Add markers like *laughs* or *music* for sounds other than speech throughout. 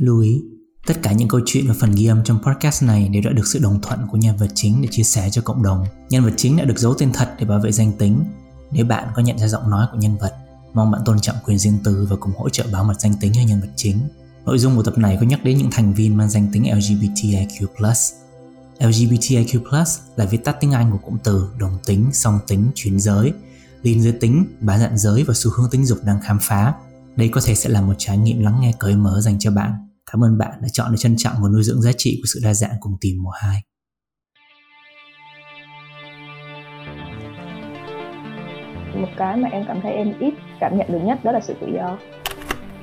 Lưu ý, tất cả những câu chuyện và phần ghi âm trong podcast này đều đã được sự đồng thuận của nhân vật chính để chia sẻ cho cộng đồng. Nhân vật chính đã được giấu tên thật để bảo vệ danh tính. Nếu bạn có nhận ra giọng nói của nhân vật, mong bạn tôn trọng quyền riêng tư và cùng hỗ trợ bảo mật danh tính cho nhân vật chính. Nội dung của tập này có nhắc đến những thành viên mang danh tính LGBTIQ+. LGBTIQ+ là viết tắt tiếng Anh của cụm từ đồng tính, song tính, chuyển giới, liên giới tính, bán dạng giới và xu hướng tính dục đang khám phá. Đây có thể sẽ là một trải nghiệm lắng nghe cởi mở dành cho bạn. Cảm ơn bạn đã chọn để trân trọng và nuôi dưỡng giá trị của sự đa dạng cùng tìm mùa 2. một cái mà em cảm thấy em ít cảm nhận được nhất đó là sự tự do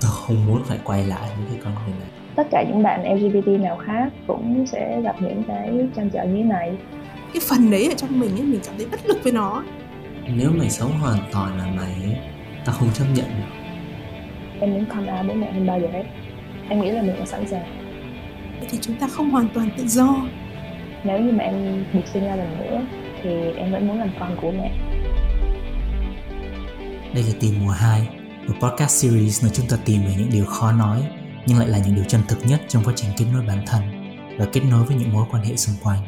Tôi không muốn phải quay lại với cái con người này. tất cả những bạn LGBT nào khác cũng sẽ gặp những cái trăn trở như thế này cái phần đấy ở trong mình ấy mình cảm thấy bất lực với nó Nếu mày sống hoàn toàn là mày tao không chấp nhận được. em muốn come out bố mẹ hơn bao giờ hết em nghĩ là mình đã sẵn sàng thì chúng ta không hoàn toàn tự do nếu như mà em được sinh ra lần nữa thì em vẫn muốn làm con của mẹ Đây là Tìm mùa 2, một podcast series nơi chúng ta tìm về những điều khó nói nhưng lại là những điều chân thực nhất trong quá trình kết nối bản thân và kết nối với những mối quan hệ xung quanh.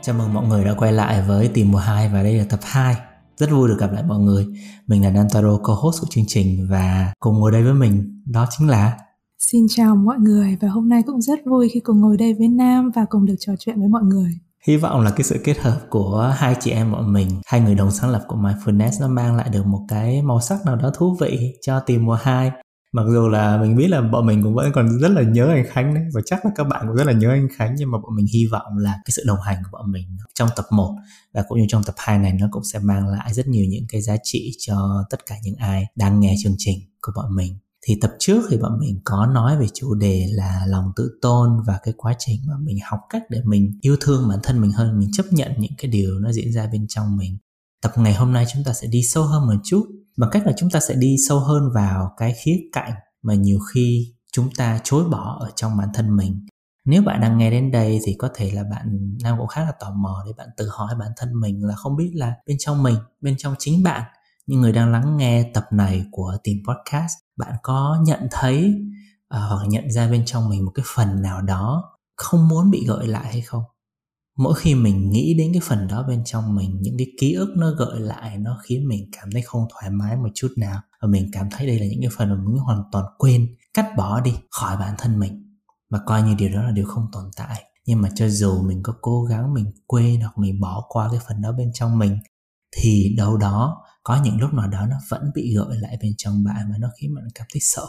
Chào mừng mọi người đã quay lại với Tìm mùa 2 và đây là tập 2. Rất vui được gặp lại mọi người. Mình là Nantaro, co-host của chương trình và cùng ngồi đây với mình đó chính là Xin chào mọi người và hôm nay cũng rất vui khi cùng ngồi đây với Nam và cùng được trò chuyện với mọi người. Hy vọng là cái sự kết hợp của hai chị em bọn mình, hai người đồng sáng lập của Mindfulness nó mang lại được một cái màu sắc nào đó thú vị cho tìm mùa 2. Mặc dù là mình biết là bọn mình cũng vẫn còn rất là nhớ anh Khánh đấy và chắc là các bạn cũng rất là nhớ anh Khánh nhưng mà bọn mình hy vọng là cái sự đồng hành của bọn mình trong tập 1 và cũng như trong tập 2 này nó cũng sẽ mang lại rất nhiều những cái giá trị cho tất cả những ai đang nghe chương trình của bọn mình thì tập trước thì bọn mình có nói về chủ đề là lòng tự tôn và cái quá trình mà mình học cách để mình yêu thương bản thân mình hơn, mình chấp nhận những cái điều nó diễn ra bên trong mình. Tập ngày hôm nay chúng ta sẽ đi sâu hơn một chút, bằng cách là chúng ta sẽ đi sâu hơn vào cái khía cạnh mà nhiều khi chúng ta chối bỏ ở trong bản thân mình. Nếu bạn đang nghe đến đây thì có thể là bạn đang cũng khá là tò mò để bạn tự hỏi bản thân mình là không biết là bên trong mình, bên trong chính bạn, những người đang lắng nghe tập này của tìm podcast bạn có nhận thấy uh, hoặc nhận ra bên trong mình một cái phần nào đó không muốn bị gợi lại hay không? Mỗi khi mình nghĩ đến cái phần đó bên trong mình những cái ký ức nó gợi lại nó khiến mình cảm thấy không thoải mái một chút nào và mình cảm thấy đây là những cái phần mà mình hoàn toàn quên cắt bỏ đi khỏi bản thân mình. Mà coi như điều đó là điều không tồn tại. Nhưng mà cho dù mình có cố gắng mình quên hoặc mình bỏ qua cái phần đó bên trong mình thì đâu đó có những lúc nào đó nó vẫn bị gợi lại bên trong bạn và nó khiến bạn cảm thấy sợ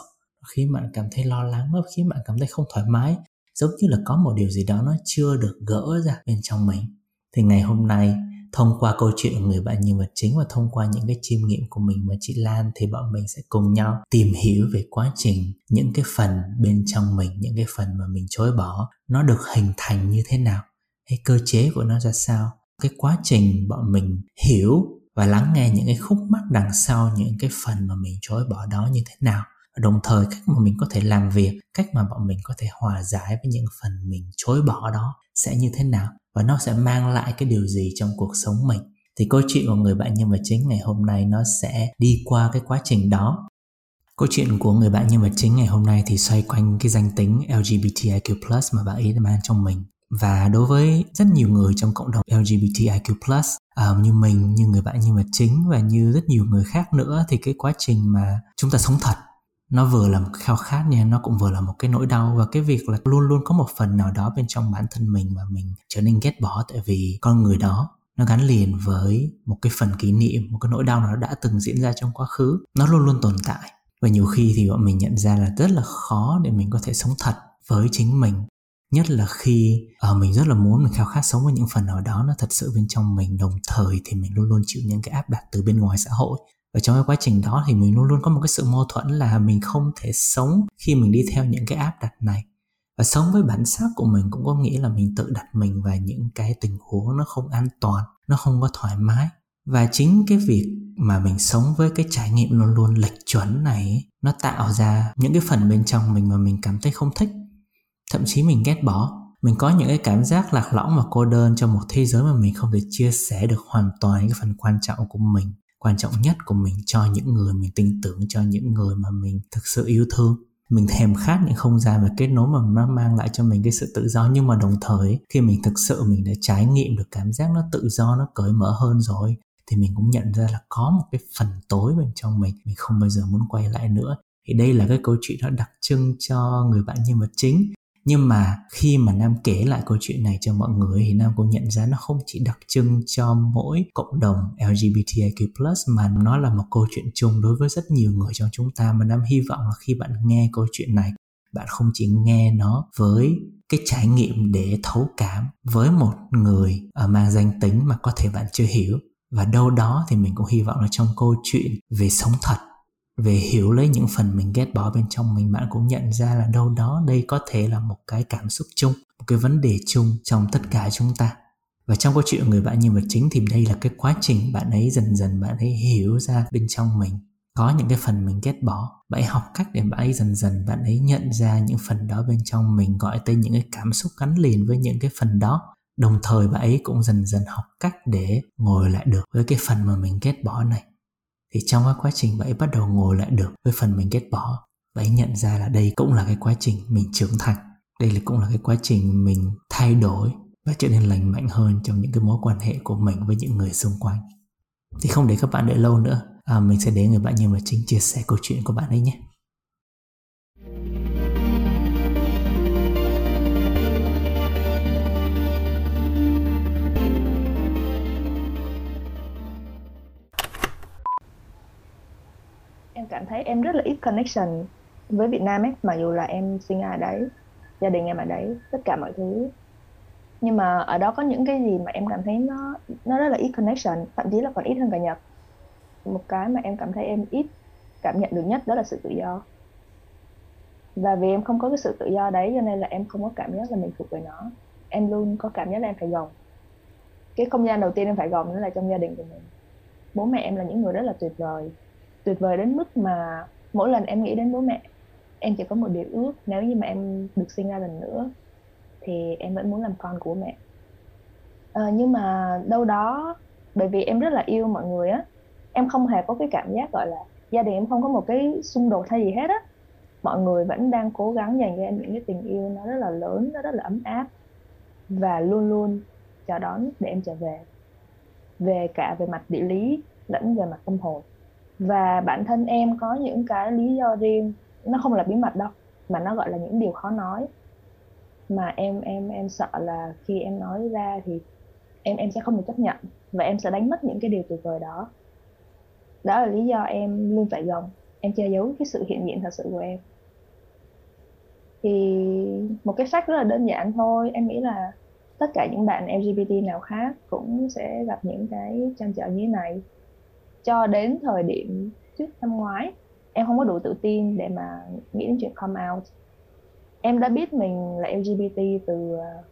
khiến bạn cảm thấy lo lắng, nó khiến bạn cảm thấy không thoải mái. Giống như là có một điều gì đó nó chưa được gỡ ra bên trong mình. Thì ngày hôm nay, thông qua câu chuyện của người bạn nhân vật chính và thông qua những cái chiêm nghiệm của mình và chị Lan thì bọn mình sẽ cùng nhau tìm hiểu về quá trình, những cái phần bên trong mình, những cái phần mà mình chối bỏ, nó được hình thành như thế nào, hay cơ chế của nó ra sao. Cái quá trình bọn mình hiểu và lắng nghe những cái khúc mắc đằng sau những cái phần mà mình chối bỏ đó như thế nào. Và đồng thời cách mà mình có thể làm việc, cách mà bọn mình có thể hòa giải với những phần mình chối bỏ đó sẽ như thế nào và nó sẽ mang lại cái điều gì trong cuộc sống mình. Thì câu chuyện của người bạn nhân vật chính ngày hôm nay nó sẽ đi qua cái quá trình đó. Câu chuyện của người bạn nhân vật chính ngày hôm nay thì xoay quanh cái danh tính LGBTIQ+ mà bạn ấy mang trong mình. Và đối với rất nhiều người trong cộng đồng LGBTIQ+ uh, như mình, như người bạn như mà chính và như rất nhiều người khác nữa thì cái quá trình mà chúng ta sống thật nó vừa là một khao khát nha, nó cũng vừa là một cái nỗi đau. Và cái việc là luôn luôn có một phần nào đó bên trong bản thân mình mà mình trở nên ghét bỏ tại vì con người đó nó gắn liền với một cái phần kỷ niệm một cái nỗi đau nào đã từng diễn ra trong quá khứ nó luôn luôn tồn tại. Và nhiều khi thì bọn mình nhận ra là rất là khó để mình có thể sống thật với chính mình nhất là khi uh, mình rất là muốn mình khao khát sống với những phần nào đó nó thật sự bên trong mình. Đồng thời thì mình luôn luôn chịu những cái áp đặt từ bên ngoài xã hội. Và trong cái quá trình đó thì mình luôn luôn có một cái sự mâu thuẫn là mình không thể sống khi mình đi theo những cái áp đặt này. Và sống với bản sắc của mình cũng có nghĩa là mình tự đặt mình vào những cái tình huống nó không an toàn nó không có thoải mái. Và chính cái việc mà mình sống với cái trải nghiệm luôn luôn lệch chuẩn này nó tạo ra những cái phần bên trong mình mà mình cảm thấy không thích thậm chí mình ghét bỏ. Mình có những cái cảm giác lạc lõng và cô đơn trong một thế giới mà mình không thể chia sẻ được hoàn toàn cái phần quan trọng của mình, quan trọng nhất của mình cho những người mình tin tưởng, cho những người mà mình thực sự yêu thương. Mình thèm khát những không gian và kết nối mà nó mang lại cho mình cái sự tự do, nhưng mà đồng thời, khi mình thực sự mình đã trải nghiệm được cảm giác nó tự do, nó cởi mở hơn rồi, thì mình cũng nhận ra là có một cái phần tối bên trong mình mình không bao giờ muốn quay lại nữa. Thì đây là cái câu chuyện nó đặc trưng cho người bạn nhân vật chính nhưng mà khi mà nam kể lại câu chuyện này cho mọi người thì nam cũng nhận ra nó không chỉ đặc trưng cho mỗi cộng đồng LGBTIQ+ mà nó là một câu chuyện chung đối với rất nhiều người trong chúng ta. Mà nam hy vọng là khi bạn nghe câu chuyện này, bạn không chỉ nghe nó với cái trải nghiệm để thấu cảm với một người ở mang danh tính mà có thể bạn chưa hiểu. Và đâu đó thì mình cũng hy vọng là trong câu chuyện về sống thật về hiểu lấy những phần mình ghét bỏ bên trong mình, bạn cũng nhận ra là đâu đó đây có thể là một cái cảm xúc chung, một cái vấn đề chung trong tất cả chúng ta. Và trong câu chuyện người bạn nhân vật chính thì đây là cái quá trình bạn ấy dần dần bạn ấy hiểu ra bên trong mình. Có những cái phần mình ghét bỏ, bạn ấy học cách để bạn ấy dần dần bạn ấy nhận ra những phần đó bên trong mình, gọi tên những cái cảm xúc gắn liền với những cái phần đó. Đồng thời bạn ấy cũng dần dần học cách để ngồi lại được với cái phần mà mình ghét bỏ này thì trong cái quá trình bạn ấy bắt đầu ngồi lại được với phần mình ghét bỏ bạn ấy nhận ra là đây cũng là cái quá trình mình trưởng thành. Đây là cũng là cái quá trình mình thay đổi và trở nên lành mạnh hơn trong những cái mối quan hệ của mình với những người xung quanh. Thì không để các bạn đợi lâu nữa. À, mình sẽ đến người bạn nhân vật chính chia sẻ câu chuyện của bạn ấy nhé. Cảm thấy em rất là ít connection với Việt Nam ấy, mặc dù là em sinh ở đấy, gia đình em ở đấy, tất cả mọi thứ. Nhưng mà ở đó có những cái gì mà em cảm thấy nó nó rất là ít connection, thậm chí là còn ít hơn cả Nhật. Một cái mà em cảm thấy em ít cảm nhận được nhất đó là sự tự do. Và vì em không có cái sự tự do đấy, cho nên là em không có cảm giác là mình thuộc về nó. Em luôn có cảm giác là em phải gồng. Cái không gian đầu tiên em phải gồng đó là trong gia đình của mình. Bố mẹ em là những người rất là tuyệt vời tuyệt vời đến mức mà mỗi lần em nghĩ đến bố mẹ em chỉ có một điều ước nếu như mà em được sinh ra lần nữa thì em vẫn muốn làm con của mẹ. À, nhưng mà đâu đó bởi vì em rất là yêu mọi người á em không hề có cái cảm giác gọi là gia đình em không có một cái xung đột hay gì hết á. Mọi người vẫn đang cố gắng dành cho em những cái tình yêu nó rất là lớn nó rất là ấm áp và luôn luôn chào đón để em trở về. Về cả về mặt địa lý lẫn về mặt tâm hồn và bản thân em có những cái lý do riêng. Nó không là bí mật đâu, mà nó gọi là những điều khó nói. Mà em em em sợ là khi em nói ra thì em em sẽ không được chấp nhận và em sẽ đánh mất những cái điều tuyệt vời đó. Đó là lý do em luôn phải gồng, em che giấu cái sự hiện diện thật sự của em. Thì một cái sách rất là đơn giản thôi, em nghĩ là tất cả những bạn LGBT nào khác cũng sẽ gặp những cái trăn trở như thế này cho đến thời điểm trước năm ngoái. Em không có đủ tự tin để mà nghĩ đến chuyện come out. Em đã biết mình là LGBT từ ờ,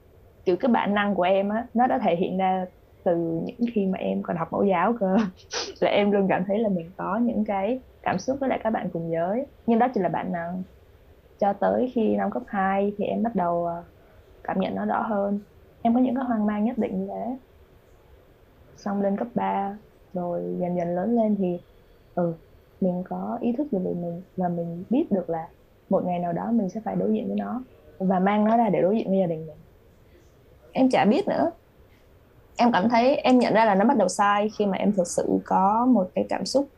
kiểu, cái bản năng của em á, nó đã thể hiện ra từ những khi mà em còn học mẫu giáo cơ. *laughs* Là em luôn cảm thấy là mình có những cái cảm xúc với lại các bạn cùng giới. Nhưng đó chỉ là bản năng. Cho tới khi năm cấp 2 thì em bắt đầu ờ, cảm nhận nó rõ hơn. Em có những cái hoang mang nhất định như thế. Xong lên cấp 3 rồi dần dần lớn lên thì ừ mình có ý thức được về mình và mình biết được là một ngày nào đó mình sẽ phải đối diện với nó và mang nó ra để đối diện với gia đình mình. Em chả biết nữa. Em cảm thấy, em nhận ra là nó bắt đầu sai khi mà em thực sự có một cái cảm xúc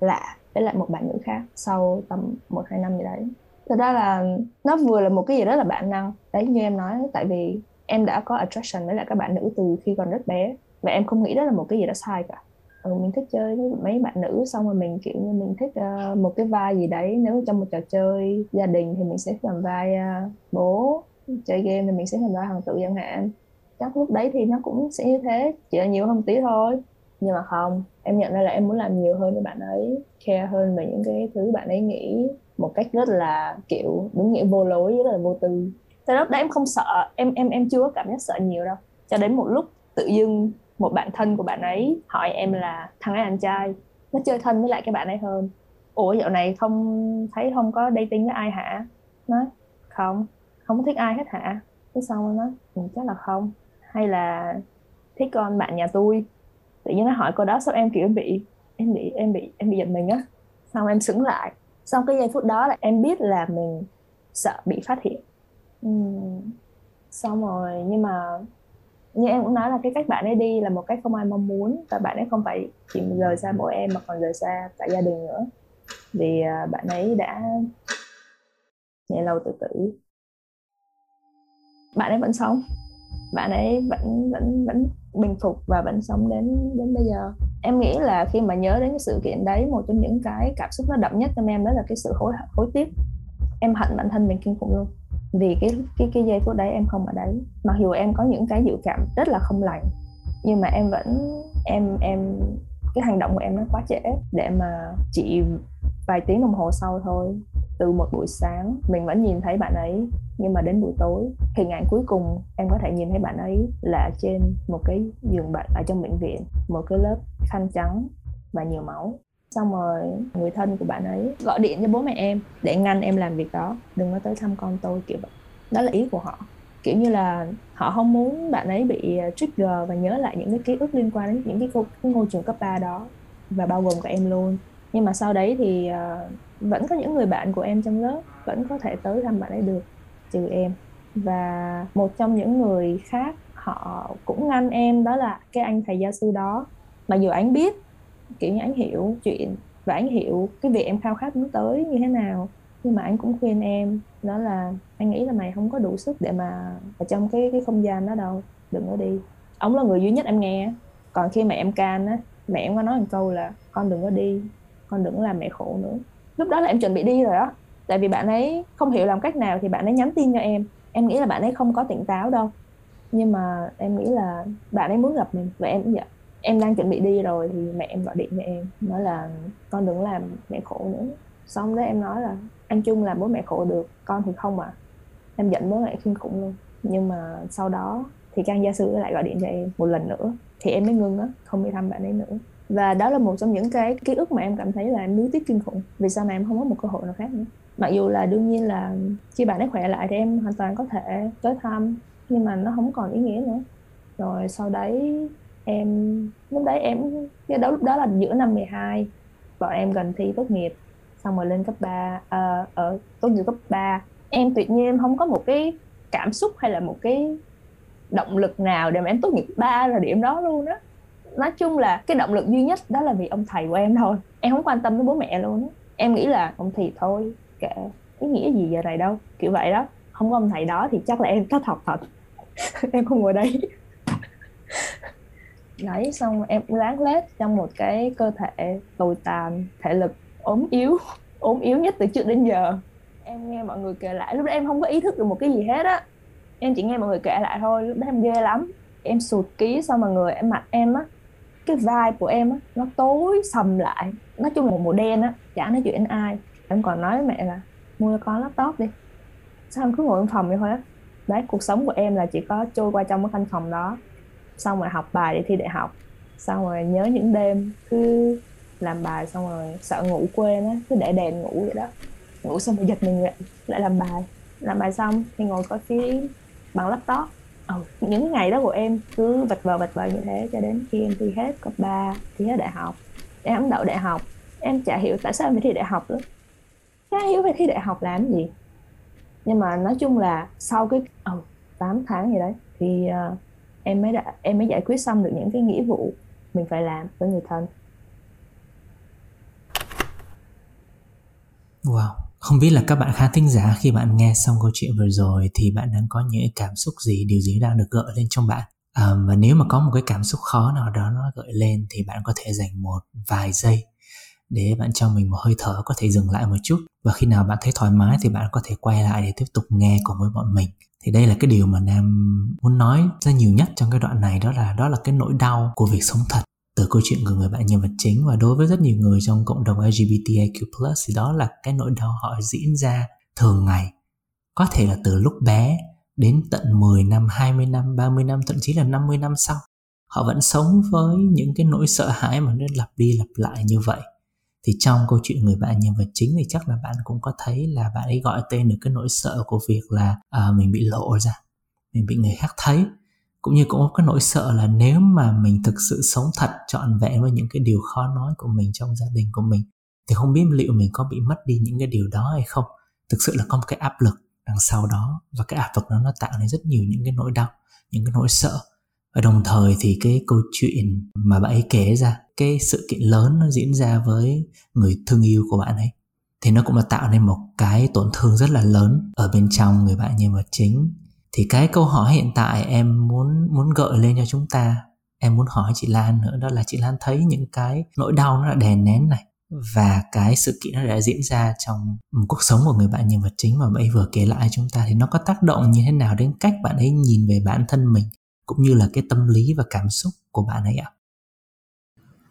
lạ với lại một bạn nữ khác sau tầm một, hai năm gì đấy. Thật ra là nó vừa là một cái gì rất là bản năng. Đấy, như em nói, tại vì em đã có attraction với lại các bạn nữ từ khi còn rất bé và em không nghĩ đó là một cái gì đó sai cả ừ, mình thích chơi với mấy bạn nữ xong rồi mình kiểu như mình thích uh, một cái vai gì đấy. Nếu trong một trò chơi gia đình thì mình sẽ làm vai uh, bố. Chơi game thì mình sẽ làm vai hoàng tử chẳng hạn. Chắc lúc đấy thì nó cũng sẽ như thế chỉ là nhiều hơn một tí thôi. Nhưng mà không em nhận ra là em muốn làm nhiều hơn với bạn ấy care hơn về những cái thứ bạn ấy nghĩ một cách rất là kiểu đúng nghĩa vô lối rất là vô tư. Từ lúc đấy em không sợ em em em chưa có cảm giác sợ nhiều đâu. Cho đến một lúc tự dưng một bạn thân của bạn ấy hỏi em là thằng ấy anh trai nó chơi thân với lại cái bạn ấy hơn. Ủa dạo này không thấy không có dating với ai hả? Nói không không thích ai hết hả? Cái xong nó ừ, chắc là không. Hay là thích con bạn nhà tôi. Tự nhiên nó hỏi cô đó sao em kiểu bị em bị em bị em bị giật mình á. Xong em sững lại. Xong cái giây phút đó là em biết là mình sợ bị phát hiện. Uhm. xong rồi nhưng mà như em cũng nói là cái cách bạn ấy đi là một cách không ai mong muốn và bạn ấy không phải chỉ rời xa bố em mà còn rời xa cả gia đình nữa. Vì à, bạn ấy đã nhảy lâu tự tử. Bạn ấy vẫn sống. Bạn ấy vẫn vẫn vẫn bình phục và vẫn sống đến đến bây giờ. Em nghĩ là khi mà nhớ đến cái sự kiện đấy, một trong những cái cảm xúc nó đậm nhất trong em đó là cái sự hối hối tiếc. Em hận bản thân mình kinh khủng luôn vì cái cái cái giây phút đấy em không ở đấy. Mặc dù em có những cái dự cảm rất là không lành, nhưng mà em vẫn, em em, cái hành động của em nó quá trễ để mà chỉ vài tiếng đồng hồ sau thôi. Từ một buổi sáng, mình vẫn nhìn thấy bạn ấy, nhưng mà đến buổi tối, hình ảnh cuối cùng em có thể nhìn thấy bạn ấy là trên một cái giường bệnh ở trong bệnh viện, một cái lớp khăn trắng và nhiều máu xong rồi người thân của bạn ấy gọi điện cho bố mẹ em để ngăn em làm việc đó. Đừng có tới thăm con tôi kiểu vậy. Đó là ý của họ. Kiểu như là họ không muốn bạn ấy bị à, trigger và nhớ lại những cái ký ức liên quan đến những cái, cái ngôi trường cấp 3 đó và bao gồm cả em luôn. Nhưng mà sau đấy thì uh, vẫn có những người bạn của em trong lớp vẫn có thể tới thăm bạn ấy được trừ em. Và một trong những người khác họ cũng ngăn em đó là cái anh thầy giáo sư đó. Mặc dù anh biết kiểu như anh hiểu chuyện và anh hiểu cái việc em khao khát muốn tới như thế nào. Nhưng mà anh cũng khuyên em, đó là anh nghĩ là mày không có đủ sức để mà ở trong cái cái không gian đó đâu, đừng có đi. Ông là người duy nhất em nghe. Còn khi mà em can á, mẹ em có nói một câu là, con đừng có đi, con đừng làm mẹ khổ nữa. Lúc đó là em chuẩn bị đi rồi đó tại vì bạn ấy không hiểu làm cách nào thì bạn ấy nhắn tin cho em. Em nghĩ là bạn ấy không có tỉnh táo đâu. Nhưng mà em nghĩ là bạn ấy muốn gặp mình và em cũng vậy em đang chuẩn bị đi rồi thì mẹ em gọi điện cho em, nói là con đừng làm mẹ khổ nữa. Xong đó em nói là anh chung làm bố mẹ khổ được, con thì không à em giận bố mẹ kinh khủng luôn. Nhưng mà sau đó thì trang gia sư lại gọi điện cho em một lần nữa, thì em mới ngưng á, không đi thăm bạn ấy nữa. Và đó là một trong những cái ký ức mà em cảm thấy là em nuối tiếc kinh khủng, vì sau này em không có một cơ hội nào khác nữa. Mặc dù là đương nhiên là khi bạn ấy khỏe lại thì em hoàn toàn có thể tới thăm, nhưng mà nó không còn ý nghĩa nữa. Rồi sau đấy em lúc đấy em cái đó lúc đó là giữa năm 12 bọn em gần thi tốt nghiệp xong rồi lên cấp 3 uh, ờ, ở tốt nghiệp cấp 3 em tuyệt nhiên em không có một cái cảm xúc hay là một cái động lực nào để mà em tốt nghiệp ba là điểm đó luôn đó nói chung là cái động lực duy nhất đó là vì ông thầy của em thôi. Em không quan tâm đến bố mẹ luôn đó. em nghĩ là ông thầy thôi kệ ý nghĩa gì giờ này đâu kiểu vậy đó. Không có ông thầy đó thì chắc là em thất học thật. *laughs* Em không ngồi đây đấy, xong em láng lết trong một cái cơ thể tồi tàn, thể lực ốm yếu *laughs* ốm yếu nhất từ trước đến giờ. Em nghe mọi người kể lại, lúc đó em không có ý thức được một cái gì hết á. Em chỉ nghe mọi người kể lại thôi, lúc đó em ghê lắm. Em sụt ký xong mà người, em mặt em á, cái vai của em á, nó tối sầm lại. Nói chung là một màu đen á, chả nói chuyện ai. Em còn nói với mẹ là, mua cho con laptop đi. Sao em cứ ngồi trong phòng vậy thôi á. Đấy, cuộc sống của em là chỉ có trôi qua trong cái căn phòng đó xong rồi học bài để thi đại học. Xong rồi nhớ những đêm cứ làm bài xong rồi sợ ngủ quên á cứ để đèn ngủ vậy đó. Ngủ xong rồi giật mình lại lại làm bài. Làm bài xong thì ngồi coi phim bằng laptop. Ừ, những ngày đó của em cứ vật vờ vật vờ như thế cho đến khi em thi hết cấp 3 thi hết đại học. Em đậu đại học. Em chả hiểu tại sao em phải thi đại học nữa. Chả hiểu phải thi đại học làm gì. Nhưng mà nói chung là sau cái ừ, 8 tháng gì đấy thì uh, em mới đã em mới giải quyết xong được những cái nghĩa vụ mình phải làm với người thân. Wow, không biết là các bạn khán thính giả khi bạn nghe xong câu chuyện vừa rồi thì bạn đang có những cảm xúc gì, điều gì đang được gợi lên trong bạn. À, và nếu mà có một cái cảm xúc khó nào đó nó gợi lên thì bạn có thể dành một vài giây để bạn cho mình một hơi thở có thể dừng lại một chút. Và khi nào bạn thấy thoải mái thì bạn có thể quay lại để tiếp tục nghe cùng với bọn mình thì đây là cái điều mà nam muốn nói ra nhiều nhất trong cái đoạn này đó là đó là cái nỗi đau của việc sống thật từ câu chuyện của người bạn nhân vật chính và đối với rất nhiều người trong cộng đồng LGBTIQ+ thì đó là cái nỗi đau họ diễn ra thường ngày có thể là từ lúc bé đến tận 10 năm, 20 năm, 30 năm, thậm chí là 50 năm sau. Họ vẫn sống với những cái nỗi sợ hãi mà nó lặp đi lặp lại như vậy. Thì trong câu chuyện người bạn nhân vật chính thì chắc là bạn cũng có thấy là bạn ấy gọi tên được cái nỗi sợ của việc là à, mình bị lộ ra, mình bị người khác thấy. Cũng như cũng có cái nỗi sợ là nếu mà mình thực sự sống thật trọn vẹn với những cái điều khó nói của mình trong gia đình của mình thì không biết liệu mình có bị mất đi những cái điều đó hay không. Thực sự là có một cái áp lực đằng sau đó và cái áp lực đó nó tạo nên rất nhiều những cái nỗi đau những cái nỗi sợ. Và đồng thời thì cái câu chuyện mà bạn ấy kể ra cái sự kiện lớn nó diễn ra với người thương yêu của bạn ấy thì nó cũng là tạo nên một cái tổn thương rất là lớn ở bên trong người bạn nhân vật chính thì cái câu hỏi hiện tại em muốn muốn gợi lên cho chúng ta, em muốn hỏi chị Lan nữa, đó là chị Lan thấy những cái nỗi đau nó đã đè nén này và cái sự kiện nó đã diễn ra trong cuộc sống của người bạn nhân vật chính mà bạn ấy vừa kể lại chúng ta, thì nó có tác động như thế nào đến cách bạn ấy nhìn về bản thân mình, cũng như là cái tâm lý và cảm xúc của bạn ấy ạ?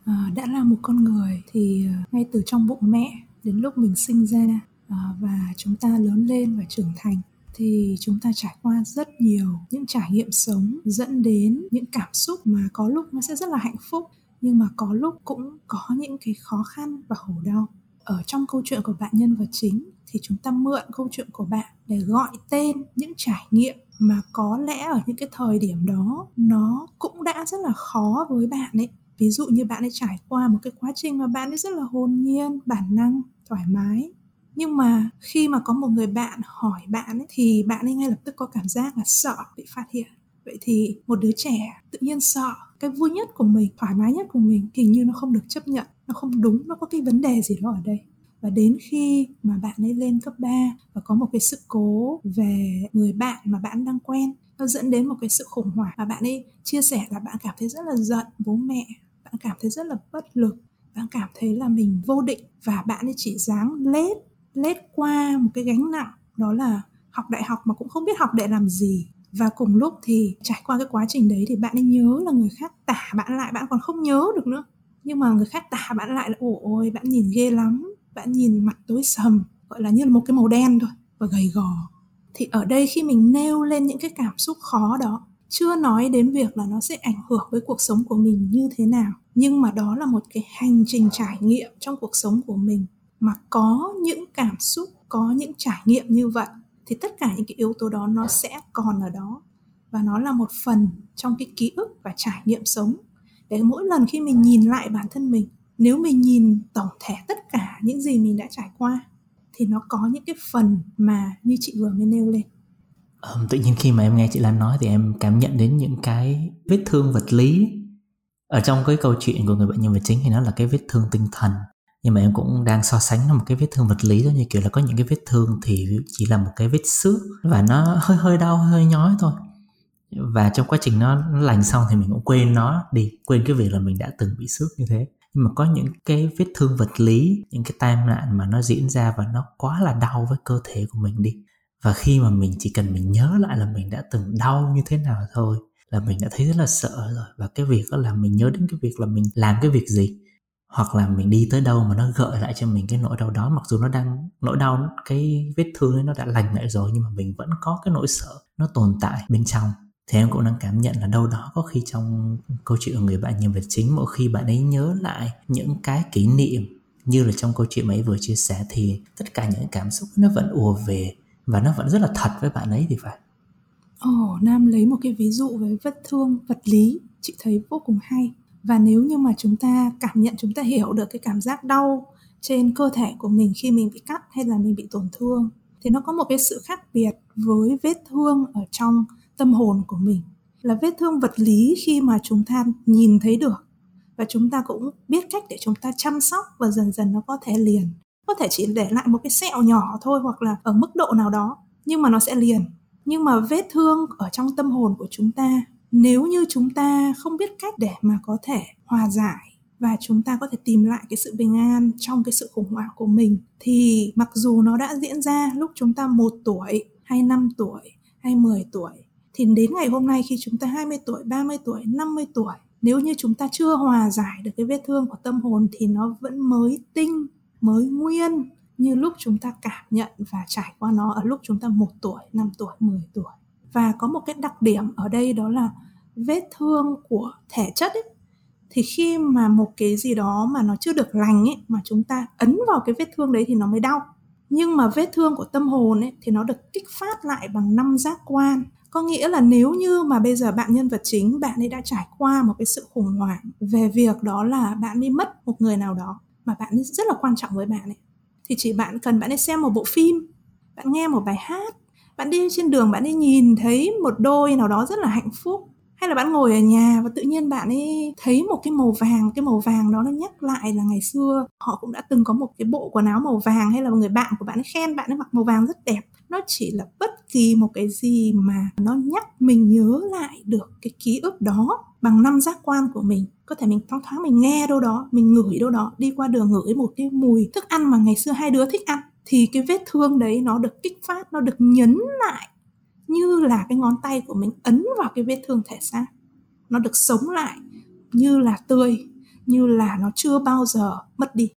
Ờ, đã là một con người thì ờ, ngay từ trong bụng mẹ đến lúc mình sinh ra ờ, và chúng ta lớn lên và trưởng thành thì chúng ta trải qua rất nhiều những trải nghiệm sống dẫn đến những cảm xúc mà có lúc nó sẽ rất là hạnh phúc, nhưng mà có lúc cũng có những cái khó khăn và khổ đau. Ở trong câu chuyện của bạn nhân vật chính thì chúng ta mượn câu chuyện của bạn để gọi tên những trải nghiệm mà có lẽ ở những cái thời điểm đó nó cũng đã rất là khó với bạn ấy ví dụ như bạn ấy trải qua một cái quá trình mà bạn ấy rất là hồn nhiên bản năng thoải mái. Nhưng mà khi mà có một người bạn hỏi bạn ấy, thì bạn ấy ngay lập tức có cảm giác là sợ bị phát hiện. Vậy thì một đứa trẻ tự nhiên sợ cái vui nhất của mình thoải mái nhất của mình hình như nó không được chấp nhận nó không đúng nó có cái vấn đề gì đó ở đây. Và đến khi mà bạn ấy lên cấp 3 và có một cái sự cố về người bạn mà bạn đang quen nó dẫn đến một cái sự khủng hoảng. Và bạn ấy chia sẻ là bạn cảm thấy rất là giận bố mẹ bạn cảm thấy rất là bất lực, bạn cảm thấy là mình vô định và bạn ấy chỉ dáng lết lết qua một cái gánh nặng, đó là học đại học mà cũng không biết học để làm gì. Và cùng lúc thì trải qua cái quá trình đấy thì bạn ấy nhớ là người khác tả bạn lại, bạn còn không nhớ được nữa. Nhưng mà người khác tả bạn lại là ồ ôi, bạn nhìn ghê lắm, bạn nhìn mặt tối sầm gọi là như là một cái màu đen thôi và gầy gò. Thì ở đây khi mình nêu lên những cái cảm xúc khó đó, chưa nói đến việc là nó sẽ ảnh hưởng với cuộc sống của mình như thế nào nhưng mà đó là một cái hành trình trải nghiệm trong cuộc sống của mình. Mà có những cảm xúc, có những trải nghiệm như vậy, thì tất cả những cái yếu tố đó nó sẽ còn ở đó. Và nó là một phần trong cái ký ức và trải nghiệm sống. Để mỗi lần khi mình nhìn lại bản thân mình, nếu mình nhìn tổng thể tất cả những gì mình đã trải qua, thì nó có những cái phần mà như chị vừa mới nêu lên. Ừ tự nhiên khi mà em nghe chị Lan nói thì em cảm nhận đến những cái vết thương vật lý ở trong cái câu chuyện của người bệnh nhân vật chính thì nó là cái vết thương tinh thần. Nhưng mà em cũng đang so sánh nó một cái vết thương vật lý giống như kiểu là có những cái vết thương thì chỉ là một cái vết xước và nó hơi hơi đau hơi nhói thôi. Và trong quá trình nó, nó lành xong thì mình cũng quên nó đi quên cái việc là mình đã từng bị xước như thế. Nhưng mà có những cái vết thương vật lý những cái tai nạn mà nó diễn ra và nó quá là đau với cơ thể của mình đi. Và khi mà mình chỉ cần mình nhớ lại là mình đã từng đau như thế nào thôi là mình đã thấy rất là sợ rồi. Và cái việc đó là mình nhớ đến cái việc là mình làm cái việc gì, hoặc là mình đi tới đâu mà nó gợi lại cho mình cái nỗi đau đó. Mặc dù nó đang, nỗi đau, cái vết thương ấy nó đã lành lại rồi, nhưng mà mình vẫn có cái nỗi sợ nó tồn tại bên trong. Thì em cũng đang cảm nhận là đâu đó có khi trong câu chuyện của người bạn nhân vật chính, mỗi khi bạn ấy nhớ lại những cái kỷ niệm như là trong câu chuyện mà ấy vừa chia sẻ, thì tất cả những cảm xúc nó vẫn ùa về và nó vẫn rất là thật với bạn ấy thì phải. Ồ, oh, Nam lấy một cái ví dụ về vết thương vật lý. Chị thấy vô cùng hay. Và nếu như mà chúng ta cảm nhận chúng ta hiểu được cái cảm giác đau trên cơ thể của mình khi mình bị cắt hay là mình bị tổn thương thì nó có một cái sự khác biệt với vết thương ở trong tâm hồn của mình. Là vết thương vật lý khi mà chúng ta nhìn thấy được. Và chúng ta cũng biết cách để chúng ta chăm sóc và dần dần nó có thể liền. Có thể chỉ để lại một cái sẹo nhỏ thôi hoặc là ở mức độ nào đó nhưng mà nó sẽ liền nhưng mà vết thương ở trong tâm hồn của chúng ta nếu như chúng ta không biết cách để mà có thể hòa giải và chúng ta có thể tìm lại cái sự bình an trong cái sự khủng hoảng của mình thì mặc dù nó đã diễn ra lúc chúng ta một tuổi hay 5 tuổi hay 10 tuổi thì đến ngày hôm nay khi chúng ta 20 tuổi, 30 tuổi, 50 tuổi nếu như chúng ta chưa hòa giải được cái vết thương của tâm hồn thì nó vẫn mới tinh, mới nguyên như lúc chúng ta cảm nhận và trải qua nó ở lúc chúng ta một tuổi, 5 tuổi, 10 tuổi. Và có một cái đặc điểm ở đây đó là vết thương của thể chất ấy. Thì khi mà một cái gì đó mà nó chưa được lành ấy mà chúng ta ấn vào cái vết thương đấy thì nó mới đau. Nhưng mà vết thương của tâm hồn ấy thì nó được kích phát lại bằng năm giác quan. Có nghĩa là nếu như mà bây giờ bạn nhân vật chính bạn ấy đã trải qua một cái sự khủng hoảng về việc đó là bạn bị mất một người nào đó mà bạn ấy rất là quan trọng với bạn ấy thì chỉ bạn cần bạn đi xem một bộ phim, bạn nghe một bài hát, bạn đi trên đường bạn đi nhìn thấy một đôi nào đó rất là hạnh phúc. Hay là bạn ngồi ở nhà và tự nhiên bạn ấy thấy một cái màu vàng, cái màu vàng đó nó nhắc lại là ngày xưa họ cũng đã từng có một cái bộ quần áo màu vàng hay là một người bạn của bạn ấy khen bạn ấy mặc màu vàng rất đẹp. Nó chỉ là bất kỳ một cái gì mà nó nhắc mình nhớ lại được cái ký ức đó bằng năm giác quan của mình. Có thể mình thoáng thoáng mình nghe đâu đó, mình ngửi đâu đó, đi qua đường ngửi một cái mùi thức ăn mà ngày xưa hai đứa thích ăn, thì cái vết thương đấy nó được kích phát, nó được nhấn lại như là cái ngón tay của mình ấn vào cái vết thương thể xác. Nó được sống lại như là tươi, như là nó chưa bao giờ mất đi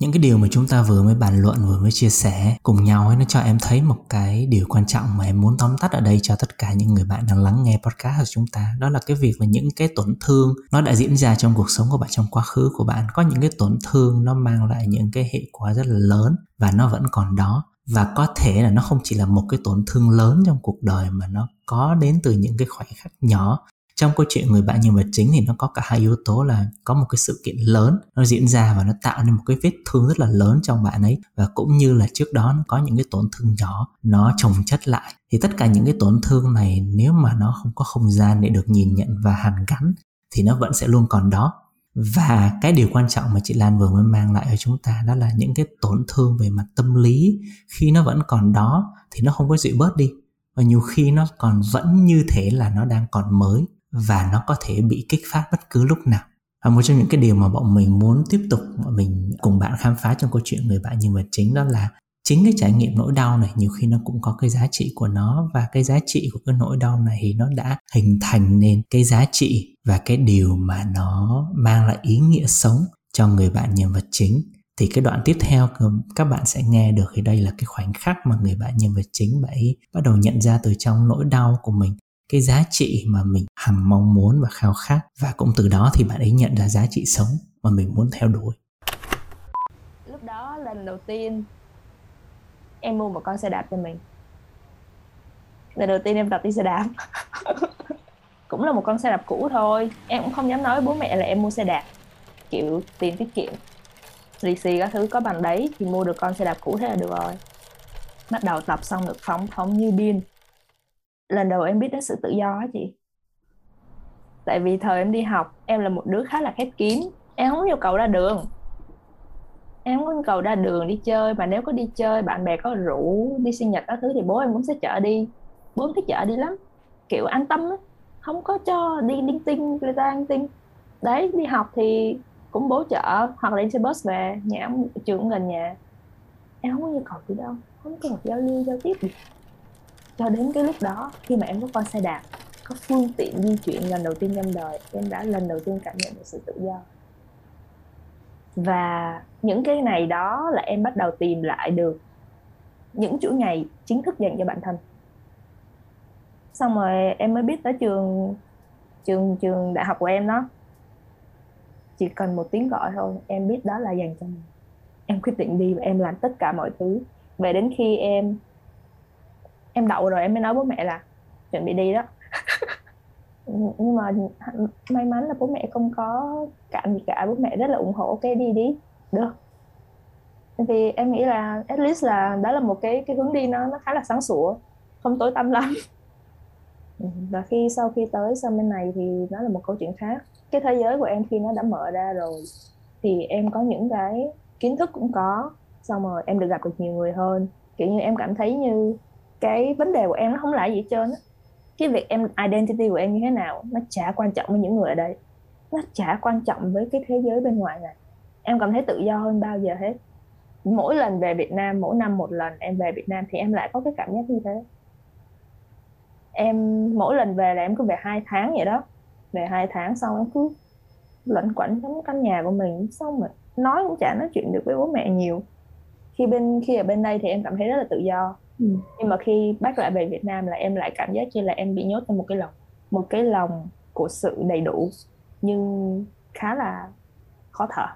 những cái điều mà chúng ta vừa mới bàn luận, vừa mới chia sẻ cùng nhau ấy, nó cho em thấy một cái điều quan trọng mà em muốn tóm tắt ở đây cho tất cả những người bạn đang lắng nghe podcast của chúng ta. Đó là cái việc là những cái tổn thương, nó đã diễn ra trong cuộc sống của bạn, trong quá khứ của bạn. Có những cái tổn thương, nó mang lại những cái hệ quả rất là lớn và nó vẫn còn đó. Và có thể là nó không chỉ là một cái tổn thương lớn trong cuộc đời mà nó có đến từ những cái khoảnh khắc nhỏ trong câu chuyện người bạn nhân vật chính thì nó có cả hai yếu tố là có một cái sự kiện lớn nó diễn ra và nó tạo nên một cái vết thương rất là lớn trong bạn ấy. Và cũng như là trước đó nó có những cái tổn thương nhỏ, nó chồng chất lại. Thì tất cả những cái tổn thương này nếu mà nó không có không gian để được nhìn nhận và hàn gắn thì nó vẫn sẽ luôn còn đó. Và cái điều quan trọng mà chị Lan vừa mới mang lại cho chúng ta đó là những cái tổn thương về mặt tâm lý. Khi nó vẫn còn đó thì nó không có dịu bớt đi. Và nhiều khi nó còn vẫn như thế là nó đang còn mới và nó có thể bị kích phát bất cứ lúc nào. Và một trong những cái điều mà bọn mình muốn tiếp tục bọn mình cùng bạn khám phá trong câu chuyện người bạn nhân vật chính đó là chính cái trải nghiệm nỗi đau này nhiều khi nó cũng có cái giá trị của nó và cái giá trị của cái nỗi đau này thì nó đã hình thành nên cái giá trị và cái điều mà nó mang lại ý nghĩa sống cho người bạn nhân vật chính. Thì cái đoạn tiếp theo các bạn sẽ nghe được thì đây là cái khoảnh khắc mà người bạn nhân vật chính bạn ấy bắt đầu nhận ra từ trong nỗi đau của mình cái giá trị mà mình hằng mong muốn và khao khát. Và cũng từ đó thì bạn ấy nhận ra giá trị sống mà mình muốn theo đuổi. Lúc đó lần đầu tiên em mua một con xe đạp cho mình. Lần đầu tiên em tập đi xe đạp. *laughs* Cũng là một con xe đạp cũ thôi. Em cũng không dám nói với bố mẹ là em mua xe đạp. Kiểu tiền tiết kiệm, lì xì các thứ có bằng đấy thì mua được con xe đạp cũ thế là được rồi. Bắt đầu tập xong được phóng phóng như điên lần đầu em biết đến sự tự do á chị. Tại vì thời em đi học, em là một đứa khá là khép kín. Em không yêu cầu ra đường. Em không yêu cầu ra đường đi chơi, mà nếu có đi chơi, bạn bè có rủ, đi sinh nhật các thứ thì bố em cũng sẽ chở đi. Bố em thích chở đi lắm. Kiểu an tâm á. Không có cho đi linh tinh, người ta linh tinh. Đấy, đi học thì cũng bố chở, hoặc là đi xe bus về nhà em trường cũng gần nhà. Em không có nhu cầu gì đâu. Không có một giao lưu, giao tiếp gì cho đến cái lúc đó, khi mà em có con xe đạp, có phương tiện di chuyển lần đầu tiên trong đời, em đã lần đầu tiên cảm nhận được sự tự do. Và những cái này đó là em bắt đầu tìm lại được những chuỗi ngày chính thức dành cho bản thân. Xong rồi em mới biết tới trường trường trường đại học của em đó. Chỉ cần một tiếng gọi thôi, em biết đó là dành cho mình. Em quyết định đi và em làm tất cả mọi thứ. Về đến khi em em đậu rồi, em mới nói bố mẹ là chuẩn bị đi đó. *laughs* Nhưng mà may mắn là bố mẹ không có cản gì cả, bố mẹ rất là ủng hộ, ok, đi đi. Được. Vì em nghĩ là at least là đó là một cái cái hướng đi nó nó khá là sáng sủa, không tối tăm lắm. *laughs* Và khi, sau khi tới sang bên này thì nó là một câu chuyện khác. Cái thế giới của em khi nó đã mở ra rồi thì em có những cái kiến thức cũng có, xong rồi em được gặp được nhiều người hơn. Kiểu như em cảm thấy như cái vấn đề của em nó không là gì hết trơn á. Cái việc em identity của em như thế nào nó chả quan trọng với những người ở đây nó chả quan trọng với cái thế giới bên ngoài này. Em cảm thấy tự do hơn bao giờ hết. Mỗi lần về Việt Nam, mỗi năm một lần em về Việt Nam thì em lại có cái cảm giác như thế. Em mỗi lần về là em cứ về hai tháng vậy đó. Về hai tháng xong em cứ lẩn quẩn trong căn nhà của mình. Xong rồi nói cũng chả nói chuyện được với bố mẹ nhiều. Khi bên, khi ở bên đây thì em cảm thấy rất là tự do ừ. nhưng mà khi bác lại về Việt Nam là em lại cảm giác như là em bị nhốt trong một cái lòng một cái lòng của sự đầy đủ nhưng khá là khó thở.